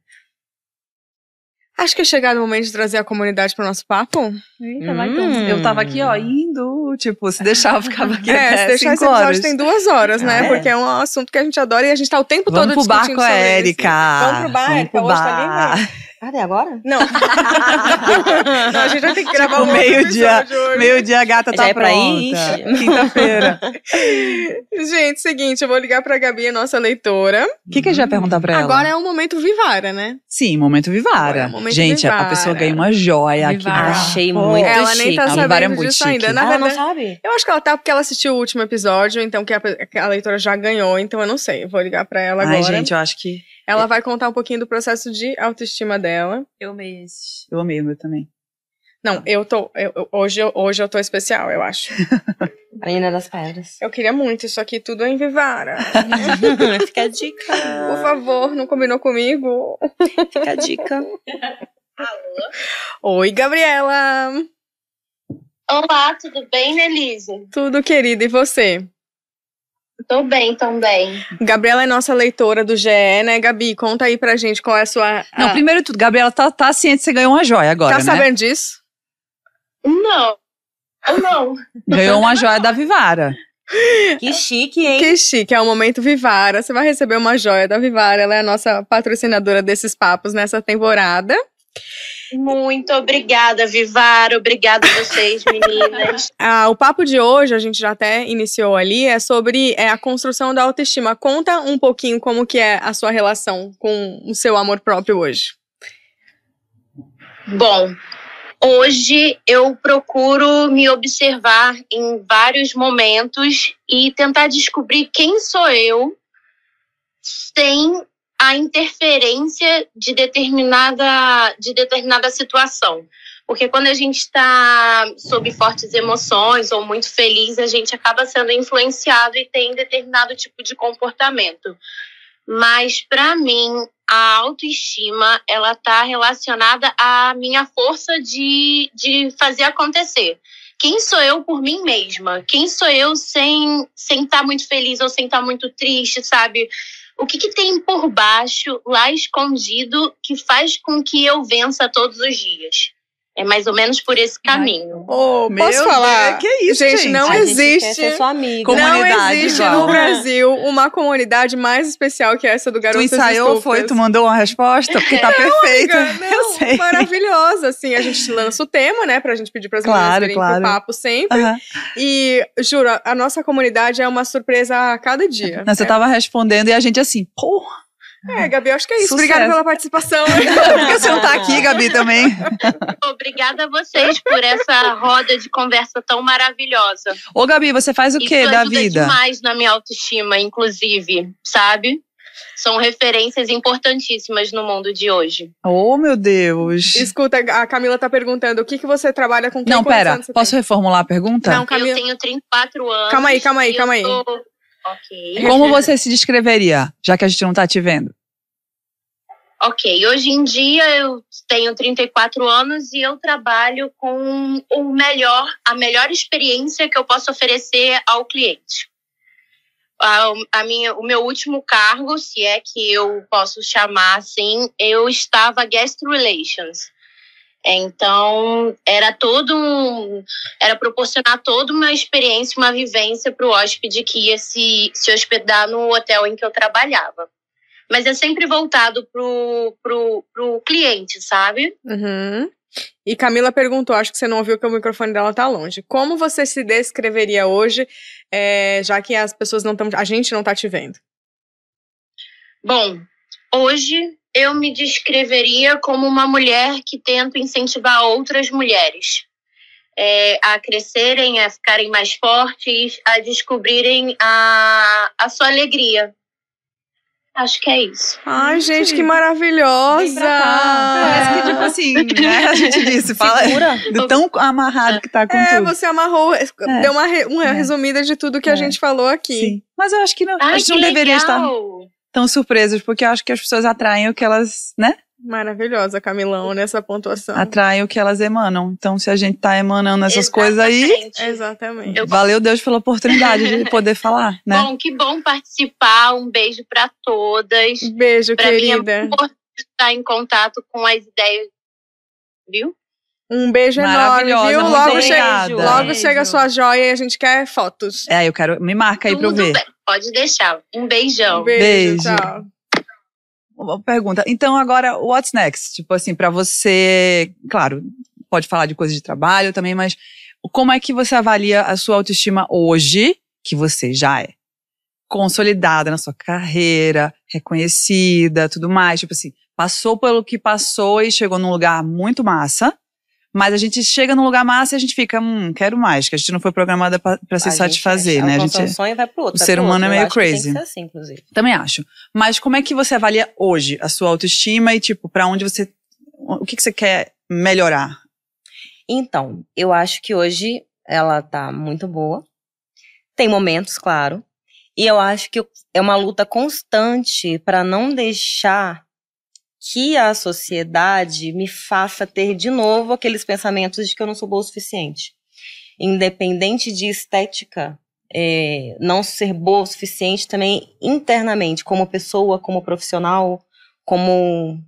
Acho que é chegado o momento de trazer a comunidade pro nosso papo. Eita, vai Hum. então. Eu tava aqui, ó, indo, tipo, se deixar eu ficava aqui É, até se deixar esse episódio horas. tem duas horas, né? Ah, é? Porque é um assunto que a gente adora e a gente tá o tempo Vamos todo pro bar discutindo com a sobre isso. Érica. Vamos pro bar, Vamos Érica. pro Hoje tá bar. livre? Ah, é agora? Não. não, a gente vai ter que gravar Tipo, um meio-dia. Meio-dia a gata Já tá é pra pronta. ir? Quinta-feira. Gente, seguinte, eu vou ligar pra Gabi, a nossa leitora. O que, que a gente vai perguntar pra ela? Agora é o momento Vivara, né? Sim, momento Vivara. É momento gente, a- a Vivara. pessoa ganha uma joia aqui. Vivara. né? Achei Pô, muito ela nem tá chique. Vivara é sabendo muito disso chique. ainda. Na Ah, não verdade, sabe? eu acho que ela tá porque ela assistiu o último episódio, então que a, que a leitora já ganhou, então eu não sei. Eu vou ligar pra ela Ai, agora. gente, eu acho que Ela vai contar um pouquinho do processo de autoestima dela. Eu mesmo. eu amei o meu também. Não, eu tô. eu- hoje, eu- hoje eu tô especial, eu acho. A menina das pedras. Eu queria muito isso aqui tudo em Vivara. Fica a dica. Por favor, não combinou comigo? Fica a dica. Oi, Gabriela! Olá, tudo bem, Nelise? Tudo querida, e você? Tô bem também. Gabriela é nossa leitora do GE, né, Gabi? Conta aí pra gente qual é a sua. Não, primeiro tudo, Gabriela tá, tá ciente que você ganhou uma joia agora, tá né? sabendo disso? Não. Ou não? Ganhou uma joia da Vivara. Que chique, hein? Que chique, é o momento Vivara. Você vai receber uma joia da Vivara. Ela é a nossa patrocinadora desses papos nessa temporada. Muito obrigada, Vivar. Obrigada a vocês, meninas. Ah, o papo de hoje, a gente já até iniciou ali, é sobre é, a construção da autoestima. Conta um pouquinho como que é a sua relação com o seu amor próprio hoje. Bom, Hoje eu procuro me observar em vários momentos e tentar descobrir quem sou eu sem a interferência de determinada, de determinada situação. Porque quando a gente está sob fortes emoções ou muito feliz, a gente acaba sendo influenciado e tem determinado tipo de comportamento. Mas para mim, a autoestima ela está relacionada à minha força de, de fazer acontecer. Quem sou eu por mim mesma? Quem sou eu sem estar sem tá muito feliz ou sem estar tá muito triste, sabe? O que, que, tem por baixo, lá escondido, que faz com que eu vença todos os dias. É mais ou menos por esse caminho. Oh, posso falar? Deus, que isso, gente, gente? não A gente existe. quer ser sua amiga. Não Comunidade existe igual. no Brasil uma comunidade mais especial que essa do Tu Garotas ensaiou, Estúpidas. foi? Tu mandou uma resposta? Porque tá perfeito. Amiga, Eu não, sei. maravilhosa, assim, a gente lança o tema, né, pra gente pedir pras Claro, meninas virem claro. pro papo sempre, Aham. e, juro, a nossa comunidade é uma surpresa a cada dia. Não, você tava respondendo e a gente assim, porra, É, Gabi, acho que é isso. Sucesso. Obrigada pela participação. por que você não tá aqui, Gabi, também? Obrigada a vocês por essa roda de conversa tão maravilhosa. Ô, Gabi, você faz o Isso que da ajuda vida? demais na minha autoestima, inclusive, sabe? São referências importantíssimas no mundo de hoje. Oh, meu Deus. Escuta, a Camila tá perguntando, o que, que você trabalha com quem? Não, pera, posso tem? reformular a pergunta? Não, Camila. Eu tenho 34 anos. Calma aí, calma aí, calma aí. sou- Ok. Como você se descreveria, já que a gente não tá te vendo? Ok, hoje em dia eu tenho 34 anos e eu trabalho com o melhor, a melhor experiência que eu posso oferecer ao cliente. A, a minha, o meu último cargo, se é que eu posso chamar assim, eu estava guest relations. Então, era todo um, era proporcionar toda uma experiência, uma vivência para o hóspede que ia se, se hospedar no hotel em que eu trabalhava mas é sempre voltado pro, pro, pro cliente, sabe? Uhum. E Camila perguntou, acho que você não ouviu que o microfone dela tá longe. Como você se descreveria hoje, é, já que as pessoas não estão, a gente não tá te vendo? Bom, hoje eu me descreveria como uma mulher que tenta incentivar outras mulheres é, a crescerem, a ficarem mais fortes, a descobrirem a, a sua alegria. Acho que é isso. Ai, gente, que maravilhosa! Parece que, tipo assim, né? A gente disse, fala Segura. do tão amarrado que tá com É, tudo. você amarrou, deu uma, re- uma É. resumida de tudo que a É. gente falou aqui. Sim. Mas eu acho que não, a Ai, gente que não deveria estar legal! Tão surpresas, porque eu acho que as pessoas atraem o que elas, né? Maravilhosa, Camilão, nessa pontuação. Atraem o que elas emanam. Então, se a gente tá emanando essas coisas aí, Exatamente. Exatamente. Eu- valeu Deus pela oportunidade de poder falar, né? Bom, que bom participar. Um beijo para todas. Beijo, Para mim é querida. importante estar em contato com as ideias, viu? Um beijo enorme, viu? Logo, chega, logo Beijo. chega a sua joia e a gente quer fotos. É, eu quero. Me marca aí pra eu Tudo ver. bem. Pode deixar. Um beijão. Beijo, Beijo. tchau. Uma pergunta. Então, agora, what's next? Tipo assim, pra você. Claro, pode falar de coisas de trabalho também, mas como é que você avalia a sua autoestima hoje, que você já é consolidada na sua carreira, reconhecida, tudo mais? Tipo assim, passou pelo que passou e chegou num lugar muito massa. Mas a gente chega num lugar massa e a gente fica, hum, quero mais, que a gente não foi programada pra pra se A gente satisfazer, é, né? A gente um sonho vai pro outro. o ser humano outro. é meio crazy. assim, inclusive. Também acho. Mas como é que você avalia hoje a sua autoestima e, tipo, pra onde você. O que, que você quer melhorar? Então, eu acho que hoje ela tá muito boa. Tem momentos, claro. E eu acho que é uma luta constante para não deixar que a sociedade me faça ter de novo aqueles pensamentos de que eu não sou boa o suficiente. Independente de estética, é, não ser boa o suficiente também internamente, como pessoa, como profissional, como,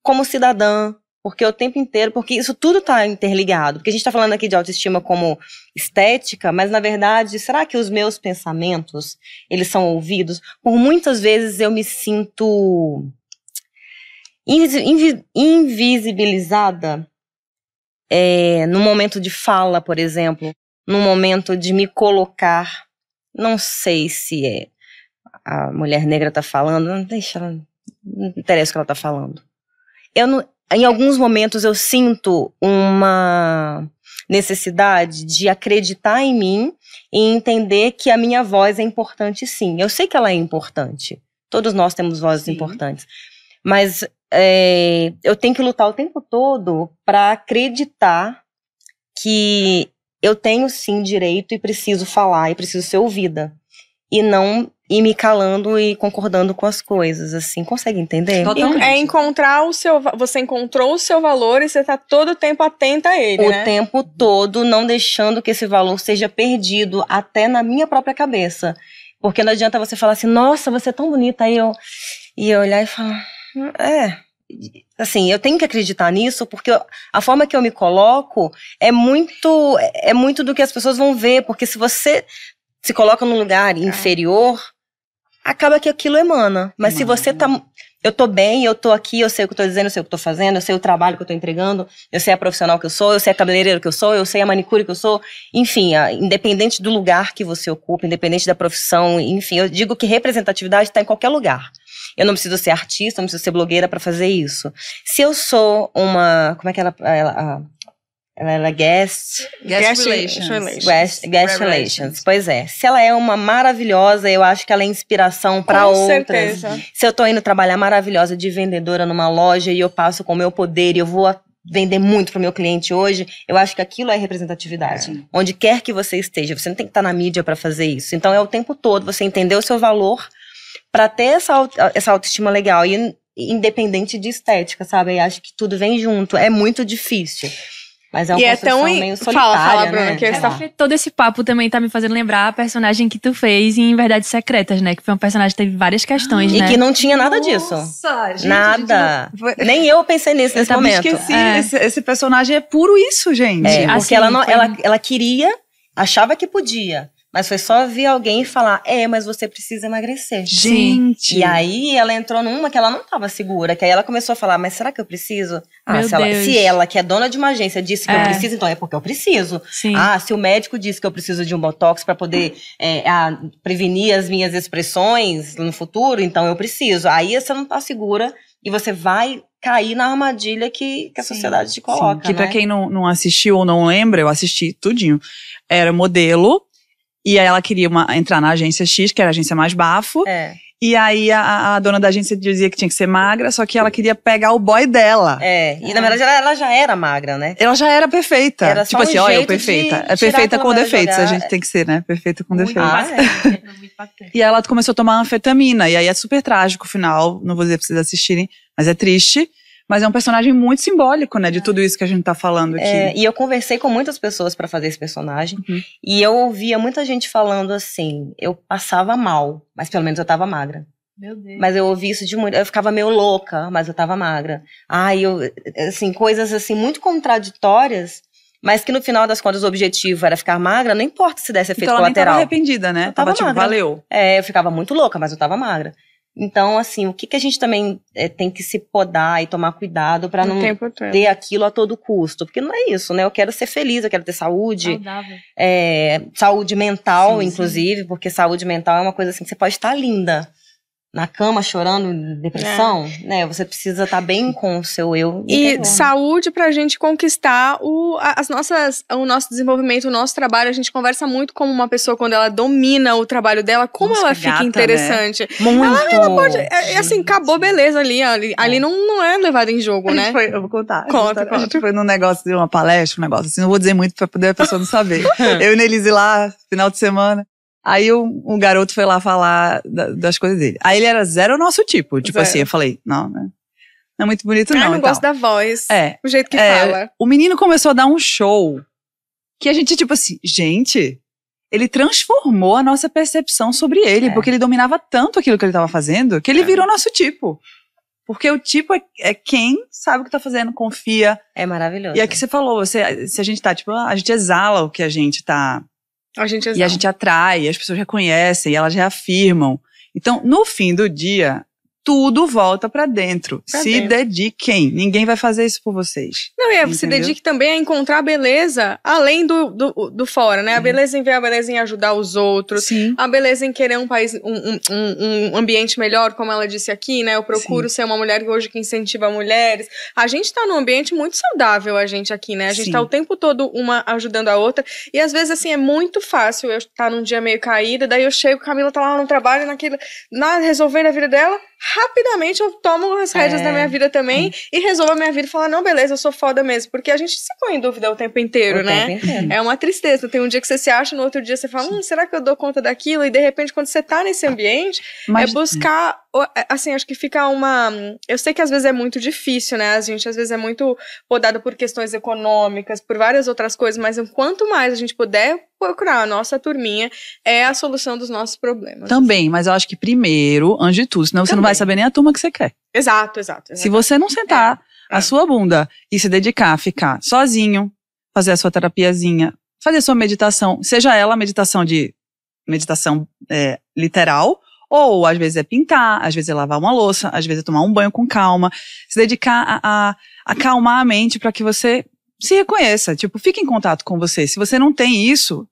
como cidadã, porque o tempo inteiro, porque isso tudo está interligado. Porque a gente está falando aqui de autoestima como estética, mas na verdade, será que os meus pensamentos, eles são ouvidos? Por muitas vezes eu me sinto invi- invi- invisibilizada é, no momento de fala, por exemplo, no momento de me colocar. Não sei se é a mulher negra está falando, não deixa não interessa o que ela está falando. Eu não, em alguns momentos eu sinto uma necessidade de acreditar em mim e entender que a minha voz é importante sim. Eu sei que ela é importante. Todos nós temos vozes sim. importantes. Mas é, eu tenho que lutar o tempo todo para acreditar que eu tenho sim direito e preciso falar e preciso ser ouvida. E não ir me calando e concordando com as coisas, assim. Consegue entender? Totalmente. É encontrar o seu... Você encontrou o seu valor e você tá todo o tempo atenta a ele, O né? tempo todo, não deixando que esse valor seja perdido até na minha própria cabeça. Porque não adianta você falar assim, nossa, você é tão bonita. Aí eu... E eu olhar e falar, é... Assim, eu tenho que acreditar nisso porque a forma que eu me coloco é muito é muito do que as pessoas vão ver, porque se você se coloca num lugar inferior, acaba que aquilo emana. Mas emana, se você tá. Eu tô bem, eu tô aqui, eu sei o que eu tô dizendo, eu sei o que eu tô fazendo, eu sei o trabalho que eu tô entregando, eu sei a profissional que eu sou, eu sei a cabeleireira que eu sou, eu sei a manicure que eu sou. Enfim, a, independente do lugar que você ocupa, independente da profissão, enfim, eu digo que representatividade está em qualquer lugar. Eu não preciso ser artista, não preciso ser blogueira para fazer isso. Se eu sou uma. Como é que ela. ela ela é guest, guest, guest relations. relations. Guest, guest relations. Pois é. Se ela é uma maravilhosa, eu acho que ela é inspiração para outras. Certeza. Se eu tô indo trabalhar maravilhosa de vendedora numa loja e eu passo com o meu poder e eu vou vender muito para o meu cliente hoje, eu acho que aquilo é representatividade. É. Onde quer que você esteja, você não tem que estar na mídia para fazer isso. Então é o tempo todo você entender o seu valor para ter essa, essa autoestima legal e independente de estética, sabe? Eu acho que tudo vem junto. É muito difícil. Mas é uma e é tão meio solitária, fala, fala, Bruna, né? que está... Todo esse papo também tá me fazendo lembrar a personagem que tu fez em Verdades Secretas, né? Que foi um personagem que teve várias questões, e né? E que não tinha nada Nossa, disso. Nossa, gente. Nada. Gente não... Nem eu pensei nisso eu nesse momento. esqueci. É. Esse, esse, personagem é puro isso, gente. É, porque assim, ela, não, foi... ela, ela queria, achava que podia. Mas foi só vir alguém e falar: é, mas você precisa emagrecer. Gente! E aí ela entrou numa que ela não estava segura, que aí ela começou a falar: mas será que eu preciso? Ah, se ela, se, ela, que é dona de uma agência, disse que é. eu preciso, então é porque eu preciso. Sim. Ah, se o médico disse que eu preciso de um botox para poder é, a, prevenir as minhas expressões no futuro, então eu preciso. Aí você não tá segura e você vai cair na armadilha que, que a sociedade te coloca. Sim, que né? para quem não, não assistiu ou não lembra, eu assisti tudinho. Era modelo e aí ela queria uma, entrar na agência X, que era a agência mais bafo. É. E aí a, a, dona da agência dizia que tinha que ser magra, só que ela queria pegar o boy dela. É, e é. na verdade ela, ela, já era magra, né? Ela já era perfeita. Era tipo assim, um olha, eu perfeita. É perfeita com defeitos, a gente tem que ser, né? Perfeita com muito defeitos. É. e ela começou a tomar anfetamina, e aí é super trágico o final, não vou dizer pra vocês assistirem, mas é triste. Mas é um personagem muito simbólico, né, de tudo isso que a gente tá falando aqui. É, e eu conversei com muitas pessoas para fazer esse personagem, uhum. e eu ouvia muita gente falando assim: eu passava mal, mas pelo menos eu tava magra. Meu Deus. Mas eu ouvi isso de muito. Eu ficava meio louca, mas eu tava magra. Ai, eu. Assim, coisas assim muito contraditórias. Mas que no final das contas o objetivo era ficar magra, não importa se desse efeito então ela colateral. Nem tava arrependida, né? Eu tava, tava tipo, magra. valeu. É, eu ficava muito louca, mas eu tava magra. Então, assim, o que, que a gente também é, tem que se podar e tomar cuidado para não ter aquilo a todo custo? Porque não é isso, né? Eu quero ser feliz, eu quero ter saúde. É, saúde mental, sim, inclusive, sim. porque saúde mental é uma coisa assim que você pode estar linda na cama chorando, depressão, é. né? Você precisa estar tá bem com o seu eu. E saúde pra gente conquistar o, as nossas, o nosso desenvolvimento, o nosso trabalho. A gente conversa muito como uma pessoa quando ela domina o trabalho dela, como Nossa, ela fica gata, né? interessante. Né? Muito. Ela, ela pode, é, é, assim, acabou, beleza ali. Ali, ali não, não é levado em jogo, né? Foi, eu vou contar. Conta, conta. A gente foi num negócio de uma palestra, um negócio assim, não vou dizer muito pra poder a pessoa não saber. eu e Nelise lá, final de semana. Aí um, um, garoto foi lá falar da, das coisas dele. Aí ele era zero nosso tipo. Tipo zero. assim, eu falei, não, né? Não é muito bonito, não. Ah, não gosto da voz. É. O jeito que é, fala. O menino começou a dar um show que a gente, tipo assim, gente, ele transformou a nossa percepção sobre ele, é. porque ele dominava tanto aquilo que ele estava fazendo, que ele é. virou nosso tipo. Porque o tipo é, é, quem sabe o que tá fazendo, confia. É maravilhoso. E é que você falou, você, se a gente tá, tipo, a gente exala o que a gente tá a gente e a gente atrai, as pessoas reconhecem, elas reafirmam. Então, no fim do dia, tudo volta para dentro. Pra se dentro. dediquem. Ninguém vai fazer isso por vocês. Não, e é, se dedique também a encontrar a beleza além do, do, do fora, né? A beleza em ver a beleza em ajudar os outros. Sim. A beleza em querer um país, um, um, um- ambiente melhor, como ela disse aqui, né? Eu procuro ser uma mulher que hoje que incentiva mulheres. A gente tá num ambiente muito saudável, a gente aqui, né? A gente Sim. tá o tempo todo uma ajudando a outra. E às vezes, assim, é muito fácil eu estar num dia meio caída, daí eu chego, Camila tá lá no trabalho, naquilo, na, resolvendo a vida dela. Rapidamente eu tomo as rédeas É. da minha vida também e resolvo a minha vida e falo, não, beleza, eu sou foda mesmo. Porque a gente se põe em dúvida o tempo inteiro, O né? tempo inteiro. É uma tristeza. Tem um dia que você se acha, no outro dia você fala, hum, será que eu dou conta daquilo? E de repente, quando você tá nesse ambiente, Mas é buscar. é, Assim, acho que fica uma. Eu sei que às vezes é muito difícil, né? A gente às vezes é muito podada por questões econômicas, por várias outras coisas, mas quanto mais a gente puder procurar a nossa turminha, é a solução dos nossos problemas. também, mas eu acho que primeiro, antes de tudo, senão você não Também. vai saber nem a turma que você quer. Exato, exato. Se você não sentar É, é. a sua bunda e se dedicar a ficar sozinho, fazer a sua terapiazinha, fazer a sua meditação, seja ela meditação de meditação é, literal, ou às vezes é pintar, às vezes é lavar uma louça, às vezes é tomar um banho com calma, se dedicar a, a acalmar a mente para que você se reconheça, tipo, fique em contato com você. Se você não tem isso,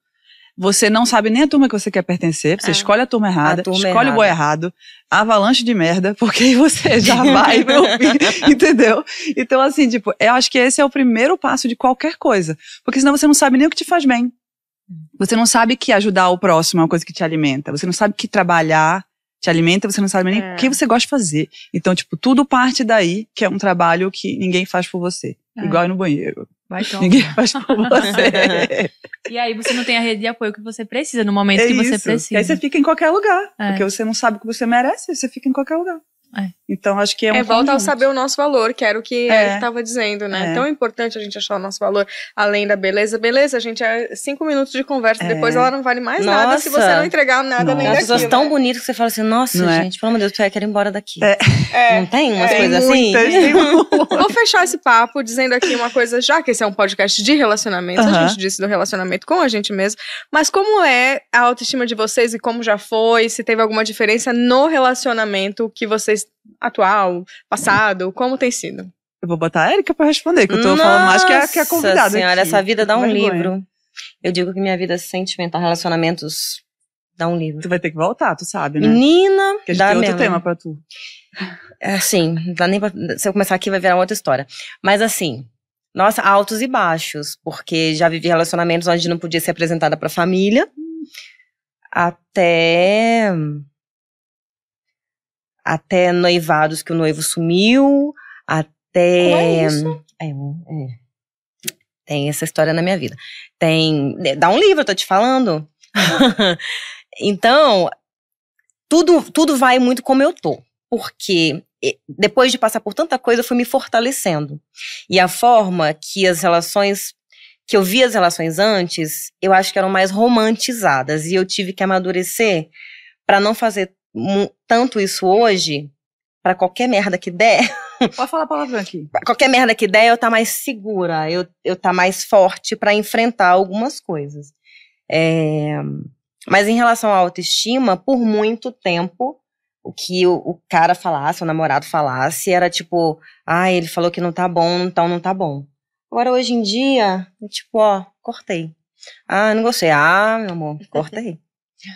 você não sabe nem a turma que você quer pertencer, você É. escolhe a turma errada, A turma escolhe o boi errada. errado, avalanche de merda, porque aí você já vai pro fim, entendeu? Então, assim, tipo, eu acho que esse é o primeiro passo de qualquer coisa. Porque senão você não sabe nem o que te faz bem. Você não sabe que ajudar o próximo é uma coisa que te alimenta. Você não sabe que trabalhar te alimenta, você não sabe nem É. o que você gosta de fazer. Então, tipo, tudo parte daí, que é um trabalho que ninguém faz por você. É. Igual no banheiro. Vai tomar. Ninguém faz por você. E aí você não tem a rede de apoio que você precisa no momento é que você isso. precisa. E aí você fica em qualquer lugar. É. Porque você não sabe o que você merece, você fica em qualquer lugar. É. Então, acho que é um É, volta ao saber o nosso valor, que era o que É. ele estava dizendo, né? É. Tão importante a gente achar o nosso valor além da beleza. Beleza, gente, é cinco minutos de conversa, É. depois ela não vale mais nada se Nossa. você não entregar nada Nossa. nem daquilo. pessoas tão né? bonitas que você fala assim, nossa, Não é? gente, pelo amor de Deus, eu quero ir embora daqui. É. Não tem umas É, coisas assim? Vou fechar esse papo dizendo aqui uma coisa, já que esse é um podcast de relacionamentos, a Aham. gente disse do relacionamento com a gente mesmo, mas como é a autoestima de vocês e como já foi, se teve alguma diferença no relacionamento que vocês, atual, passado, como tem sido? Eu vou botar a Erika pra responder, que eu tô falando mais que a, que a convidada. Nossa senhora, aqui. essa vida dá um Vergonha. livro. Eu digo que minha vida sentimental, relacionamentos, dá um livro. Tu vai ter que voltar, tu sabe, né? Menina, Porque a gente dá tem outro mesmo. tema pra tu. É Assim, dá nem pra, se eu começar aqui vai virar outra história. Mas assim, nossa, altos e baixos, porque já vivi relacionamentos onde não podia ser apresentada pra família, até até noivados que o noivo sumiu, até é isso? É, é. Tem essa história na minha vida. Tem. Dá um livro, eu tô te falando. então, tudo, tudo vai muito como eu tô. Porque depois de passar por tanta coisa, eu fui me fortalecendo. E a forma que as relações. Que eu vi as relações antes, eu acho que eram mais romantizadas. E eu tive que amadurecer para não fazer tanto isso hoje, para qualquer merda que der. Pode falar palavrão aqui. qualquer merda que der, eu tá mais segura, eu, eu tá mais forte pra enfrentar algumas coisas. É, mas em relação à autoestima, por muito tempo, o que o, o cara falasse, o namorado falasse, era tipo, ah, ele falou que não tá bom, então não tá bom. Agora, hoje em dia, é tipo, ó, cortei. Ah, não gostei. Ah, meu amor, cortei.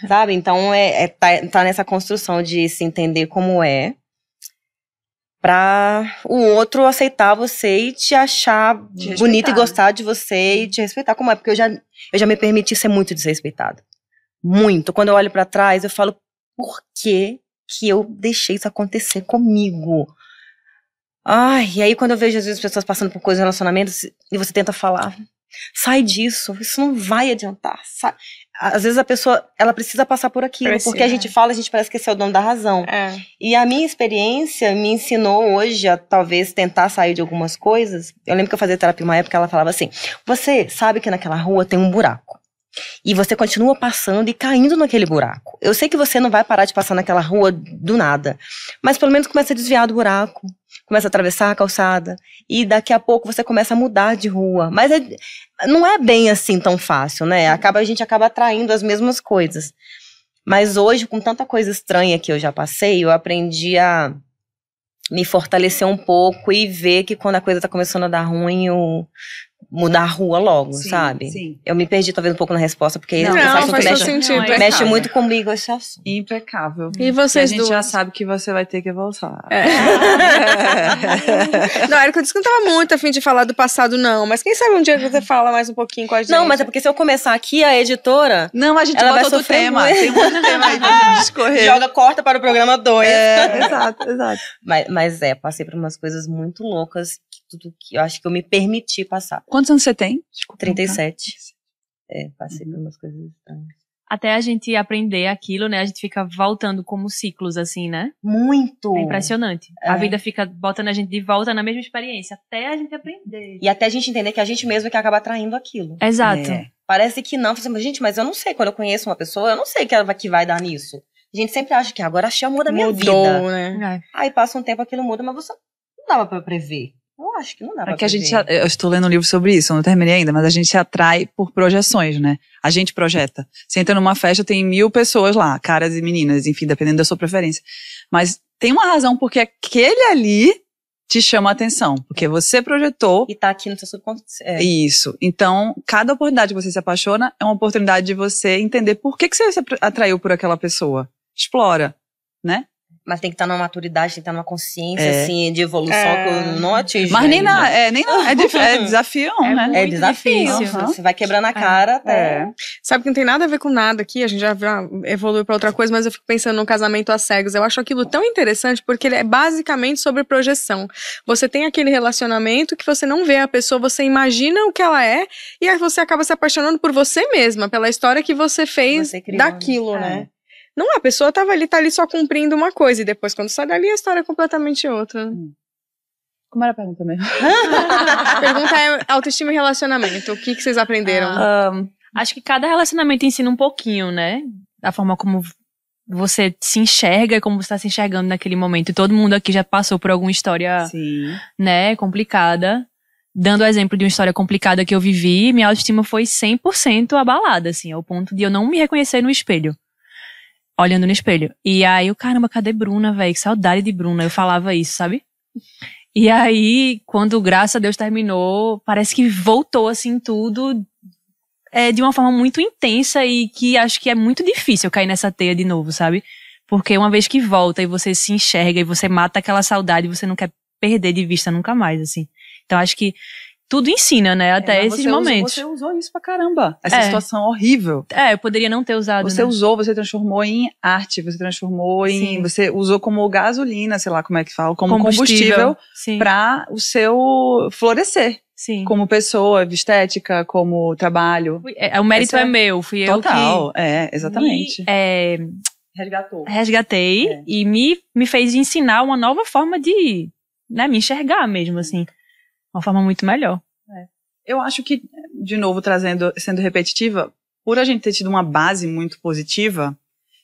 Sabe? Então, é, é tá, tá nessa construção de se entender como é, pra o outro aceitar você e te achar Te bonita e né? gostar de você e te respeitar como é, porque eu já, eu já me permiti ser muito desrespeitada. Muito. Quando eu olho pra trás, eu falo, por que que eu deixei isso acontecer comigo? Ai, e aí quando eu vejo às vezes pessoas passando por coisas relacionamentos e você tenta falar, sai disso, isso não vai adiantar. sai. Às vezes a pessoa, ela precisa passar por aquilo, Precisa. porque a gente fala, a gente parece que esse é o dono da razão. É. E a minha experiência me ensinou hoje a talvez tentar sair de algumas coisas. Eu lembro que eu fazia terapia uma época, ela falava assim: você sabe que naquela rua tem um buraco. E você continua passando e caindo naquele buraco. Eu sei que você não vai parar de passar naquela rua do nada, mas pelo menos começa a desviar do buraco, começa a atravessar a calçada e daqui a pouco você começa a mudar de rua. Mas é- não é bem assim tão fácil, né? Acaba a gente acaba atraindo as mesmas coisas. Mas hoje, com tanta coisa estranha que eu já passei, eu aprendi a me fortalecer um pouco e ver que quando a coisa tá começando a dar ruim, eu mudar a rua logo, Sim, sabe? Sim. Eu me perdi talvez um pouco na resposta, porque Não, esse Não, assunto mexe, sentido. Não, é mexe muito comigo esse assunto. Impecável. E E vocês a gente já duas? sabe que você vai ter que voltar. É. Não, Érica, eu disse que não tava muito afim de falar do passado, não. Mas quem sabe um dia você fala mais um pouquinho com a gente. Não, mas é porque se eu começar aqui, a editora Não, a gente Ela bota vai outro sofrer tema. muito. Tem um outro tema aí pra discorrer. joga, corta para o programa 2. É, exato, exato. Mas, mas é, passei por umas coisas muito loucas, tudo que eu acho que eu me permiti passar. Quantos anos você tem? Desculpa, 37. É, passei por umas coisas estranhas. Até a gente aprender aquilo, né? A gente fica voltando como ciclos, assim, né? Muito! É impressionante. A É. vida fica botando a gente de volta na mesma experiência, até a gente aprender. E até a gente entender que a gente mesmo é que acaba atraindo aquilo. Exato. É. Parece que não. Fala, Gente, mas eu não sei. Quando eu conheço uma pessoa, eu não sei que ela vai, que vai dar nisso. A gente sempre acha que agora achei o amor da minha Mudou, vida. né? É. Aí passa um tempo, aquilo muda, mas você não dava pra prever. Eu acho que não dá pra É que a prever. gente, eu estou lendo um livro sobre isso, eu não terminei ainda, mas a gente se atrai por projeções, né? A gente projeta. Você entra numa festa, tem mil pessoas lá, caras e meninas, enfim, dependendo da sua preferência. Mas tem uma razão porque aquele ali te chama a atenção, porque você projetou E tá aqui no seu subconsciente. É. isso. Então, cada oportunidade que você se apaixona é uma oportunidade de você entender por que, que você se atraiu por aquela pessoa. Explora, né? Mas tem que estar numa maturidade, tem que estar numa consciência, É. assim, de evolução É. que eu não atingi. Mas nem ainda. na, é, nem na, é, dif- é desafio, É né? É desafio. difícil. Aham. Você vai quebrando a cara até. É. Sabe que não tem nada a ver com nada aqui, a gente já, evoluiu pra outra coisa, mas eu fico pensando no casamento às cegas. Eu acho aquilo tão interessante porque ele é basicamente sobre projeção. Você tem aquele relacionamento que você não vê a pessoa, você imagina o que ela é e aí você acaba se apaixonando por você mesma, pela história que você fez Você criou, daquilo, né? Não, a pessoa tava ali, tá ali só cumprindo uma coisa e depois quando sai dali a história é completamente outra. Como era a pergunta mesmo? A pergunta é autoestima e relacionamento. O que, que vocês aprenderam? Ahn, Acho que cada relacionamento ensina um pouquinho, né? Da forma como você se enxerga e como você está se enxergando naquele momento. E todo mundo aqui já passou por alguma história, sim. né, complicada. Dando o exemplo de uma história complicada que eu vivi, minha autoestima foi 100% abalada, assim, ao ponto de eu não me reconhecer no espelho. Olhando no espelho. E aí, eu, caramba, cadê Bruna, velho? Que saudade de Bruna. Eu falava isso, sabe? E aí, quando, graças a Deus, terminou, parece que voltou, assim, tudo é, de uma forma muito intensa e que acho que é muito difícil cair nessa teia de novo, sabe? Porque uma vez que volta e você se enxerga e você mata aquela saudade, você não quer perder de vista nunca mais, assim. Então acho que tudo ensina, né? Até É, esses você usou- momentos. você usou isso pra caramba. Essa É. situação horrível. É, eu poderia não ter usado. Você né? usou, você transformou em arte, você transformou em. Sim. Você usou como gasolina, sei lá como é que fala, como combustível, Sim. pra o seu florescer. Sim. Como pessoa, estética, como trabalho. É, o mérito Essa- é meu, fui eu Total, é, exatamente. me, é, Resgatou. resgatei É. e me, me fez ensinar uma nova forma de né, me enxergar mesmo, assim. Uma forma muito melhor. Eu acho que, de novo, trazendo, sendo repetitiva, por a gente ter tido uma base muito positiva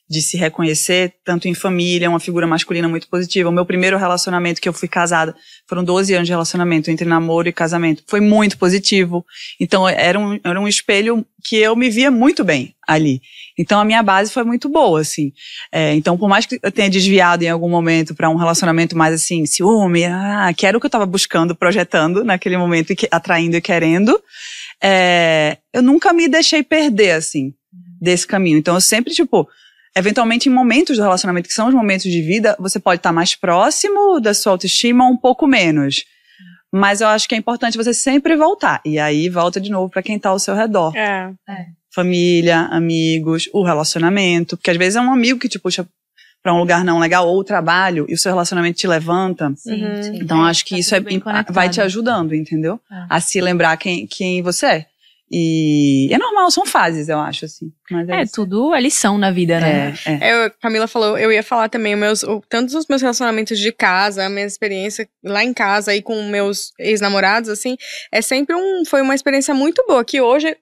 de se reconhecer, tanto em família, uma figura masculina muito positiva. O meu primeiro relacionamento que eu fui casada, foram 12 anos de relacionamento entre namoro e casamento, foi muito positivo. Então, era um, era um espelho que eu me via muito bem ali. Então, a minha base foi muito boa, assim. É, então, por mais que eu tenha desviado em algum momento para um relacionamento mais assim, ciúme, ah, que era o que eu estava buscando, projetando naquele momento, atraindo e querendo, é, eu nunca me deixei perder, assim, desse caminho. Então, eu sempre, tipo, eventualmente em momentos do relacionamento, que são os momentos de vida, você pode estar mais próximo da sua autoestima ou um pouco menos. Mas eu acho que é importante você sempre voltar. E aí volta de novo para quem tá ao seu redor. É. Família, amigos, o relacionamento. Porque às vezes é um amigo que te puxa pra um lugar não legal, ou o trabalho, e o seu relacionamento te levanta. Sim, Uhum. sim. Então acho que Tá isso é, conectado. vai te ajudando, entendeu? É. A se lembrar quem, quem você é. E é normal, são fases, eu acho, assim. Mas é, É, tudo é lição na vida, né? É, é. Eu, Camila falou, eu ia falar também, meus, o, tantos os meus relacionamentos de casa, a minha experiência lá em casa e com meus ex-namorados, assim, é sempre um, foi uma experiência muito boa, que hoje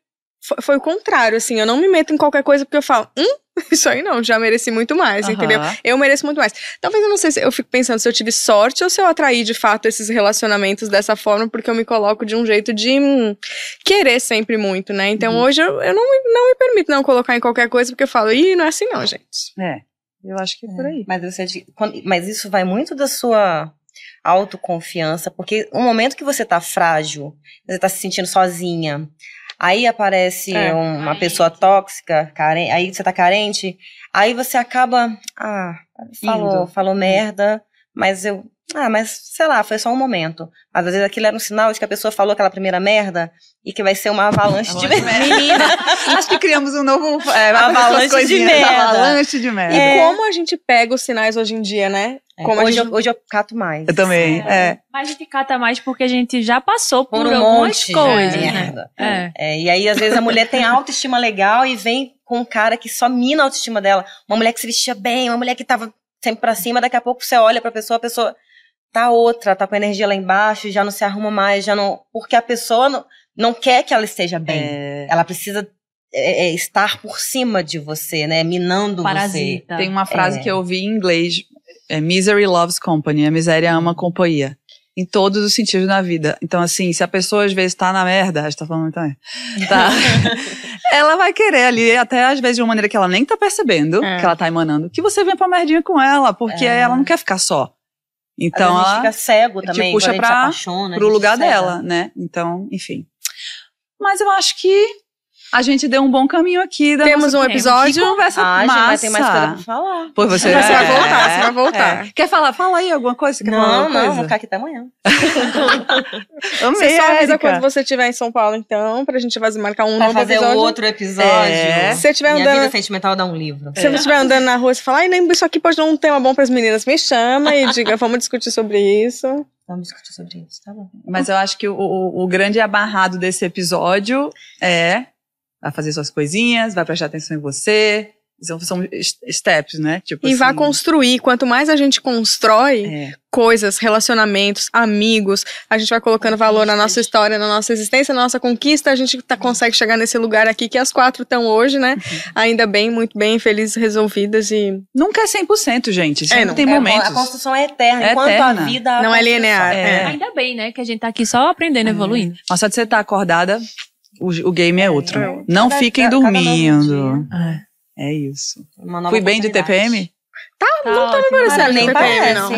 foi, o contrário, assim, eu não me meto em qualquer coisa porque eu falo, hum, isso aí não, já mereci muito mais, entendeu? Aham. Eu mereço muito mais. Talvez eu não sei se eu fico pensando se eu tive sorte ou se eu atraí de fato esses relacionamentos dessa forma, porque eu me coloco de um jeito de hum, querer sempre muito, né? Então Uhum. hoje eu, eu não, me- não me permito não colocar em qualquer coisa, porque eu falo, ih, não é assim não, gente. É, eu acho que é por aí. Mas, você, quando- mas isso vai muito da sua autoconfiança, porque o momento que você tá frágil, você tá se sentindo sozinha, aí aparece É. uma pessoa tóxica, carente, aí você tá carente, aí você acaba, ah, falou, Indo. falou merda, mas eu, ah, mas sei lá, foi só um momento. Mas às vezes aquilo era um sinal de que a pessoa falou aquela primeira merda e que vai ser uma avalanche de merda. Menina, acho que criamos um novo é, Avalanche essas coisinhas, de merda. Avalanche de merda. E como a gente pega os sinais hoje em dia, né? Como a hoje, gente- eu, hoje eu cato mais. Eu também, é. Mas a gente cata mais porque a gente já passou por, Por um algumas monte coisas, de né? merda. É. É, e aí, às vezes, a mulher tem autoestima legal e vem com um cara que só mina a autoestima dela. Uma mulher que se vestia bem, uma mulher que tava sempre pra cima, daqui a pouco você olha pra pessoa, a pessoa tá outra, tá com a energia lá embaixo, já não se arruma mais, já não. Porque a pessoa não, não quer que ela esteja bem. É, Ela precisa é, é, estar por cima de você, né? Minando você. Parasita. Tem uma frase É. que eu ouvi em inglês: é, Misery loves company. A miséria ama companhia. Em todos os sentidos da vida. Então, assim, se a pessoa às vezes tá na merda, a gente tá falando muito também. Tá. ela vai querer ali, até às vezes de uma maneira que ela nem tá percebendo, É. que ela tá emanando, que você venha pra merdinha com ela, porque É. ela não quer ficar só. Então, a gente ela fica cego te também, puxa quando a gente pra- apaixona. pro lugar cega. dela, né? Então, enfim. Mas eu acho que a gente deu um bom caminho aqui. Da Temos nossa... um episódio. Que conversa Ah, gente, massa. mas tem mais coisa pra falar. Pois você, Você vai é, voltar, você vai voltar. é. Quer falar? Fala aí alguma coisa. Quer falar Não, alguma não, vou coisa? ficar aqui até amanhã. Amei, Você só avisa quando você estiver em São Paulo, então, pra gente fazer, marcar um Pra novo fazer episódio. outro episódio. É. Se você estiver Minha andando. vida sentimental dá um livro. Se você estiver andando na rua e você falar, ai, isso aqui pode dar um tema bom pras meninas, me chama e diga, vamos discutir sobre isso. Vamos discutir sobre isso, tá bom. Mas eu acho que o, o, o grande abarrado desse episódio é vai fazer suas coisinhas, vai prestar atenção em você. São, são steps, né? Tipo E assim, construir. Quanto mais a gente constrói é. coisas, relacionamentos, amigos, a gente vai colocando valor na nossa história, na nossa existência, na nossa conquista, a gente tá, consegue chegar nesse lugar aqui que as quatro estão hoje, né? Uhum. Ainda bem, muito bem, felizes, resolvidas e Nunca é 100%, gente. Sempre não. tem É, momentos. A construção é eterna. É Enquanto eterna. a vida. a não é linear. É. é. Ainda bem, né? Que a gente tá aqui só aprendendo, evoluindo. Mas só de você estar acordada, o, o game é outro. É. Não Cada- fiquem cada dormindo. É. É isso. Uma nova Fui bem de. TPM? Tá não tá me ótimo. parecendo nem parece. não.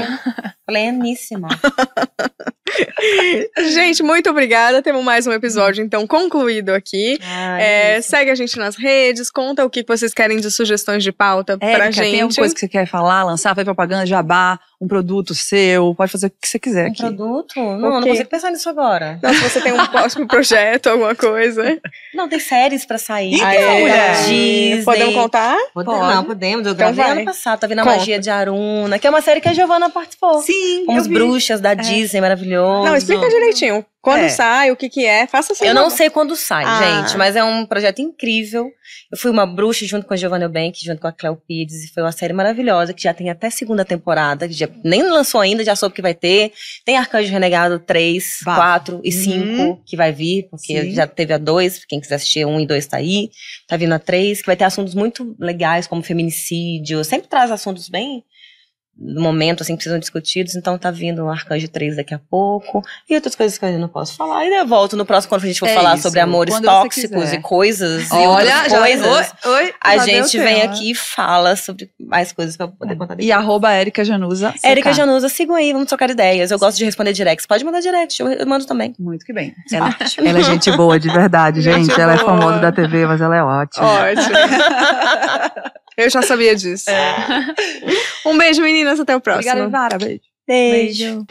Pleníssima. Gente, muito obrigada. Temos mais um episódio, então, concluído aqui. Ai, É, segue a gente nas redes, conta o que vocês querem de sugestões de pauta pra Érica, gente. tem alguma coisa que você quer falar, lançar, fazer propaganda, jabá, um produto seu, pode fazer o que você quiser Um aqui. produto? Não, eu não consigo pensar nisso agora. Não, se você tem um próximo projeto, alguma coisa. Não, tem séries pra sair. Tem mulher. da Disney. Podemos contar? Podemos, Pode. Não, podemos. Eu Então gravei vai. ano passado. Tá vindo a Conta. Magia de Aruna, que é uma série que a Giovanna participou. Sim, Com vi. bruxas da Disney, maravilhoso. Não, explica direitinho. Quando É. sai, o que que é, faça assim. Eu não sei quando sai, Ah. gente, mas é um projeto incrível. Eu fui uma bruxa junto com a Giovanna Eubank, junto com a Cleo Pires, e foi uma série maravilhosa, que já tem até segunda temporada, que já nem lançou ainda, já soube que vai ter. Tem Arcanjo Renegado 3, Bah. 4 e 5, Uhum. que vai vir, porque Sim. já teve a 2, quem quiser assistir 1 e 2 tá aí. Tá vindo a 3, que vai ter assuntos muito legais, como feminicídio, sempre traz assuntos bem momento, assim, que precisam discutidos. Então tá vindo o Arcanjo 3 daqui a pouco. E outras coisas que eu ainda não posso falar. E eu volto no próximo, quando a gente for É falar isso, sobre amores tóxicos e coisas e Olha, outras já, coisas. oi, oi, A gente vem tema. aqui e fala sobre mais coisas pra poder contar depois. E arroba Erika Januza. Érica CK. Januza, sigam aí, vamos trocar ideias. Eu gosto de responder directs. Pode mandar direct, eu, mando também. Muito que bem. Ela, ela é gente boa, de verdade, Gente gente. ela é boa. famosa da TV, mas ela é ótima. Ótimo. Eu já sabia disso. Um beijo, meninas. Até o próximo. Obrigada, Vara. Beijo. Beijo. Beijo.